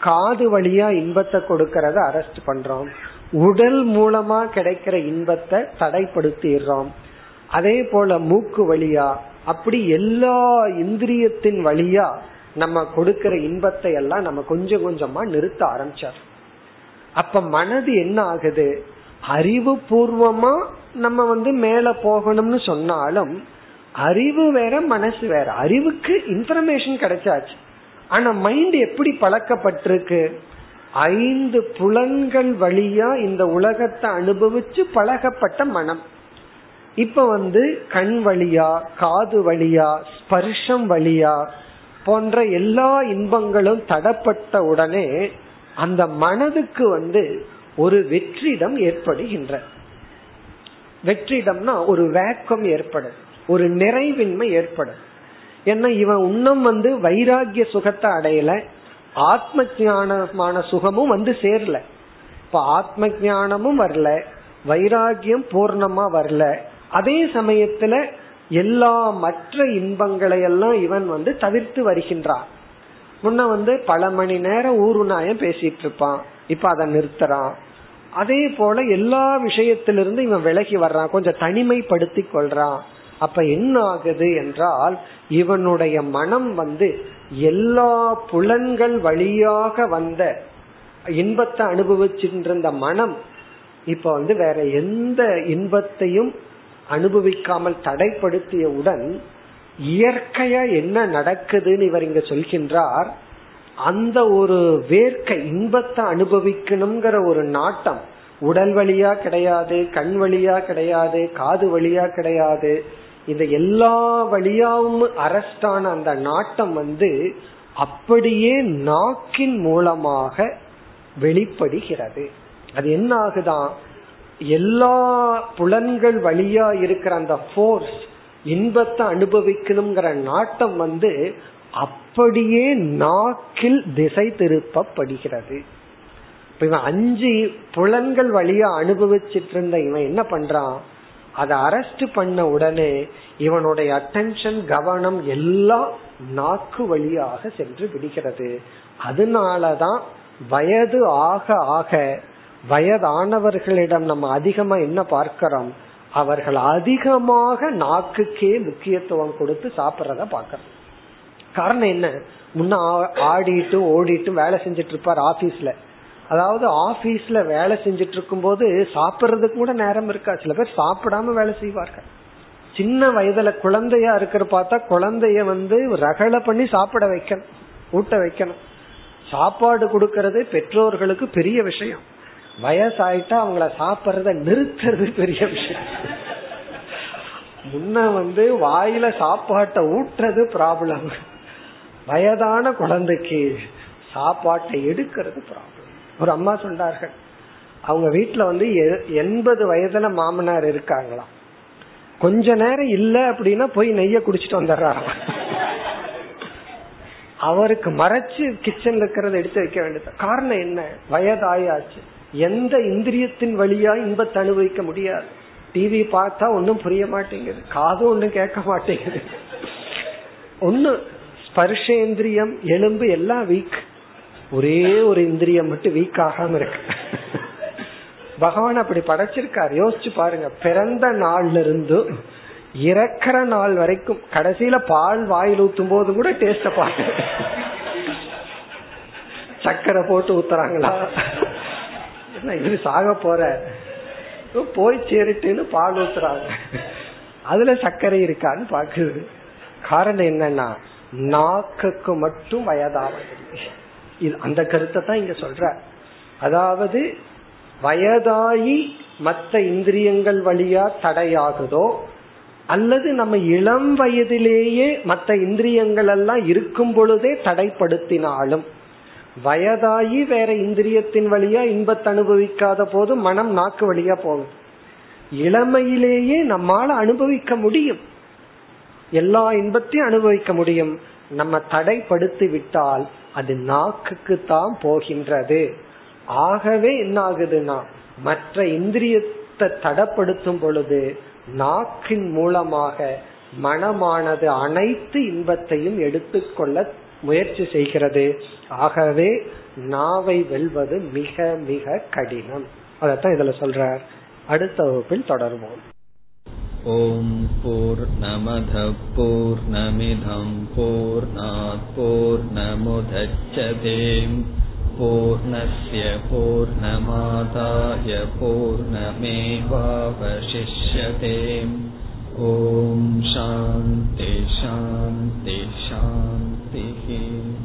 காது வழியா இன்பத்தை கொடுக்கறத அரெஸ்ட் பண்றோம். உடல் மூலமா கிடைக்கிற இன்பத்தை தடைப்படுத்திடுறோம். அதே போல மூக்கு வழியா அப்படி எல்லா இந்திரியத்தின் வழியா நம்ம கொடுக்கிற இன்பத்தை எல்லாம் நம்ம கொஞ்சம் கொஞ்சமா நிறுத்த ஆரம்பிச்சார். அப்ப மனது என்ன ஆகுது? அறிவு பூர்வமா நம்ம வந்து மேல போகணும்னு சொன்னாலும் அறிவு வேற மனசு வேற. அறிவுக்கு இன்ஃபர்மேஷன் கிடைச்சாச்சு. ஆனா மைண்ட் எப்படி பழக்கப்பட்டிருக்கு? ஐந்து புலன்கள் வழியா இந்த உலகத்தை அனுபவிச்சு பழகப்பட்ட மனம். இப்ப வந்து கண் வழியா காது வழியா ஸ்பர்ஷம் வழியா போன்ற எல்லா இன்பங்களும் தடப்பட்ட உடனே அந்த மனதுக்கு வந்து ஒரு வெற்றிடம் ஏற்படுகின்ற. வெற்றிடம்னா ஒரு வேக்கம் ஏற்படும். ஒரு நிறைவின்மை ஏற்படும். ஏன்னா இவன் இன்னும் வந்து வைராகிய சுகத்தை அடையல ஆத்ம ஞானமான சுகமும் வந்து சேரல. இப்ப ஆத்ம ஞானமும் வரல வைராகியம் பூர்ணமா வரல அதே சமயத்துல எல்லா மற்ற இன்பங்களை எல்லாம் இவன் வந்து தவிர்த்து வருகின்றான். முன்ன வந்து பல மணி நேரம் ஊருநாயம் பேசிட்டு இருப்பான் இப்ப அதை நிறுத்துறான். அதே போல எல்லா விஷயத்திலிருந்து இவன் விலகி வர்றான். கொஞ்சம் தனிமைப்படுத்தி கொள்றான். அப்ப என்ன ஆகுது என்றால் இவனுடைய மனம் வந்து எல்லா புலன்கள் வழியாக வந்த இன்பத்தை அனுபவிச்சுட்டு மனம் இப்ப வந்து வேற எந்த இன்பத்தையும் அனுபவிக்காமல் தடைப்படுத்தியவுடன் இயற்கையா என்ன நடக்குதுன்னு இவர் இங்க சொல்கின்றார். அந்த ஒரு வேர்க்கை இன்பத்தை அனுபவிக்கணுங்கிற ஒரு நாட்டம் உடல் வழியா கிடையாது கண் வழியா கிடையாது காது வழியா கிடையாது. இந்த எல்லா வழியாவும் அரஸ்டான அந்த நாட்டம் வந்து அப்படியே நாக்கின் மூலமாக வெளிப்படுகிறது. அது என்ன ஆகுதான் எல்லா புலன்கள் வழியா இருக்கிற அந்த போர்ஸ் இன்பத்தை அனுபவிக்கணுங்கிற நாட்டம் வந்து அப்படியே நாக்கில் திசை திருப்பப்படுகிறது. இப்ப இவன் அஞ்சு புலன்கள் வழியா அனுபவிச்சிட்டு இருந்த இவன் என்ன பண்றான்? அதை அரெஸ்ட் பண்ண உடனே இவனுடைய அட்டென்ஷன் கவனம் எல்லாம் நாக்கு வழியாக சென்று விடுகிறது. அதனாலதான் வயது ஆக ஆக வயதானவர்களிடம் நம்ம அதிகமா என்ன பார்க்கிறோம்? அவர்கள் அதிகமாக நாக்குக்கே முக்கியத்துவம் கொடுத்து சாப்பிட்றத பாக்கிறோம் காரணம் என்ன? முன்ன ஆடிட்டு ஓடிட்டு வேலை செஞ்சிட்டு இருப்பார் ஆபீஸ்ல. அதாவது ஆபீஸ்ல வேலை செஞ்சிட்டு இருக்கும் போது சாப்பிட்றதுக்கு கூட நேரம் இருக்கா? சில பேர் சாப்பிடாம வேலை செய்வார்கள். சின்ன வயதுல குழந்தையா இருக்கிற பார்த்தா குழந்தைய வந்து ரகலை பண்ணி சாப்பிட வைக்கணும் ஊட்ட வைக்கணும். சாப்பாடு கொடுக்கறது பெற்றோர்களுக்கு பெரிய விஷயம். வயசாயிட்டா அவங்கள சாப்பிடுறத நிறுத்துறது பெரிய விஷயம். முன்ன வந்து வாயில சாப்பாட்டை ஊட்டுறது ப்ராப்ளம் வயதான குழந்தைக்கு சாப்பாட்டை எடுக்கிறது ப்ராப்ளம் ஒரு அம்மா சொன்னார்கள் அவங்க வீட்டுல வந்து எண்பது வயதுல மாமனார் இருக்காங்களாம். கொஞ்ச நேரம் இல்ல அப்படின்னா போய் நெய்ய குடிச்சிட்டு வந்துடுறாராம். அவருக்கு மறைச்சு கிச்சன்ல இருக்கிறத எடுத்து வைக்க வேண்டியது. காரணம் என்ன? வயதாயாச்சு. எந்த இந்திரியத்தின் வழியா இன்பத்தை அனுபவிக்க முடியாது. டிவி பார்த்தா ஒன்னும் புரிய மாட்டேங்குது. காதும் ஒன்னும் கேட்க மாட்டேங்குது. ஒன்னு ஸ்பர்ஷேந்திரியம் எலும்பு எல்லாம் வீக் ஒரே ஒரு இந்திரியம் மட்டும் வீக் ஆகாம இருக்கு. பகவான் அப்படி படைச்சிருக்காரு. யோசிச்சு பாருங்க. பிறந்த நாள்ல இருந்து இறக்கிற நாள் வரைக்கும் கடைசியில பால் வாயில் ஊத்தும் போது கூட டேஸ்ட பாருங்க சக்கரை போட்டு ஊத்துறாங்களா? இது சாக போற போய் சேரிட்டுன்னு பால் ஊத்துறாங்க. அதுல சர்க்கரை இருக்கான்னு பாக்குது காரணம் என்னன்னா நாக்குக்கு மட்டும் வயதாவது இது அந்த கருத்தை தான் இங்க சொல்ற. அதாவது வயதாகி மற்ற இந்திரியங்கள் வழியா தடையாகுதோ அல்லது நம்ம இளம் வயதிலேயே மற்ற இந்திரியங்கள் எல்லாம் இருக்கும் பொழுதே தடைப்படுத்தினாலும் வயதாகி வேற இந்திரியத்தின் வழியா இன்பத்தை அனுபவிக்காத போது மனம் நாக்கு வழியா போகும். இளமையிலேயே நம்மால அனுபவிக்க முடியும். எல்லா இன்பத்தையும் அனுபவிக்க முடியும். நம்ம தடைப்படுத்தி விட்டால் அது நாக்குக்கு தான் போகின்றது. ஆகவே என்ன ஆகுதுன்னா மற்ற இந்திரியத்தை தடப்படுத்தும் பொழுது நாக்கின் மூலமாக மனமானது அனைத்து இன்பத்தையும் எடுத்துக்கொள்ள முயற்சி செய்கிறது. ஆகவே நாவை வெல்வது மிக மிக கடினம். அதத்தான் இதுல சொல்றார். அடுத்த வகுப்பில் தொடர்வோம். ஓம் போர் நமத போர் நமிதம் போர் போர் நமுதச்சதேம். பூர்ணய பூர்ணமாதாய பூர்ணமேவாவசிஷ்யதேம் ஓம் சாந்தி சாந்தி. thinking.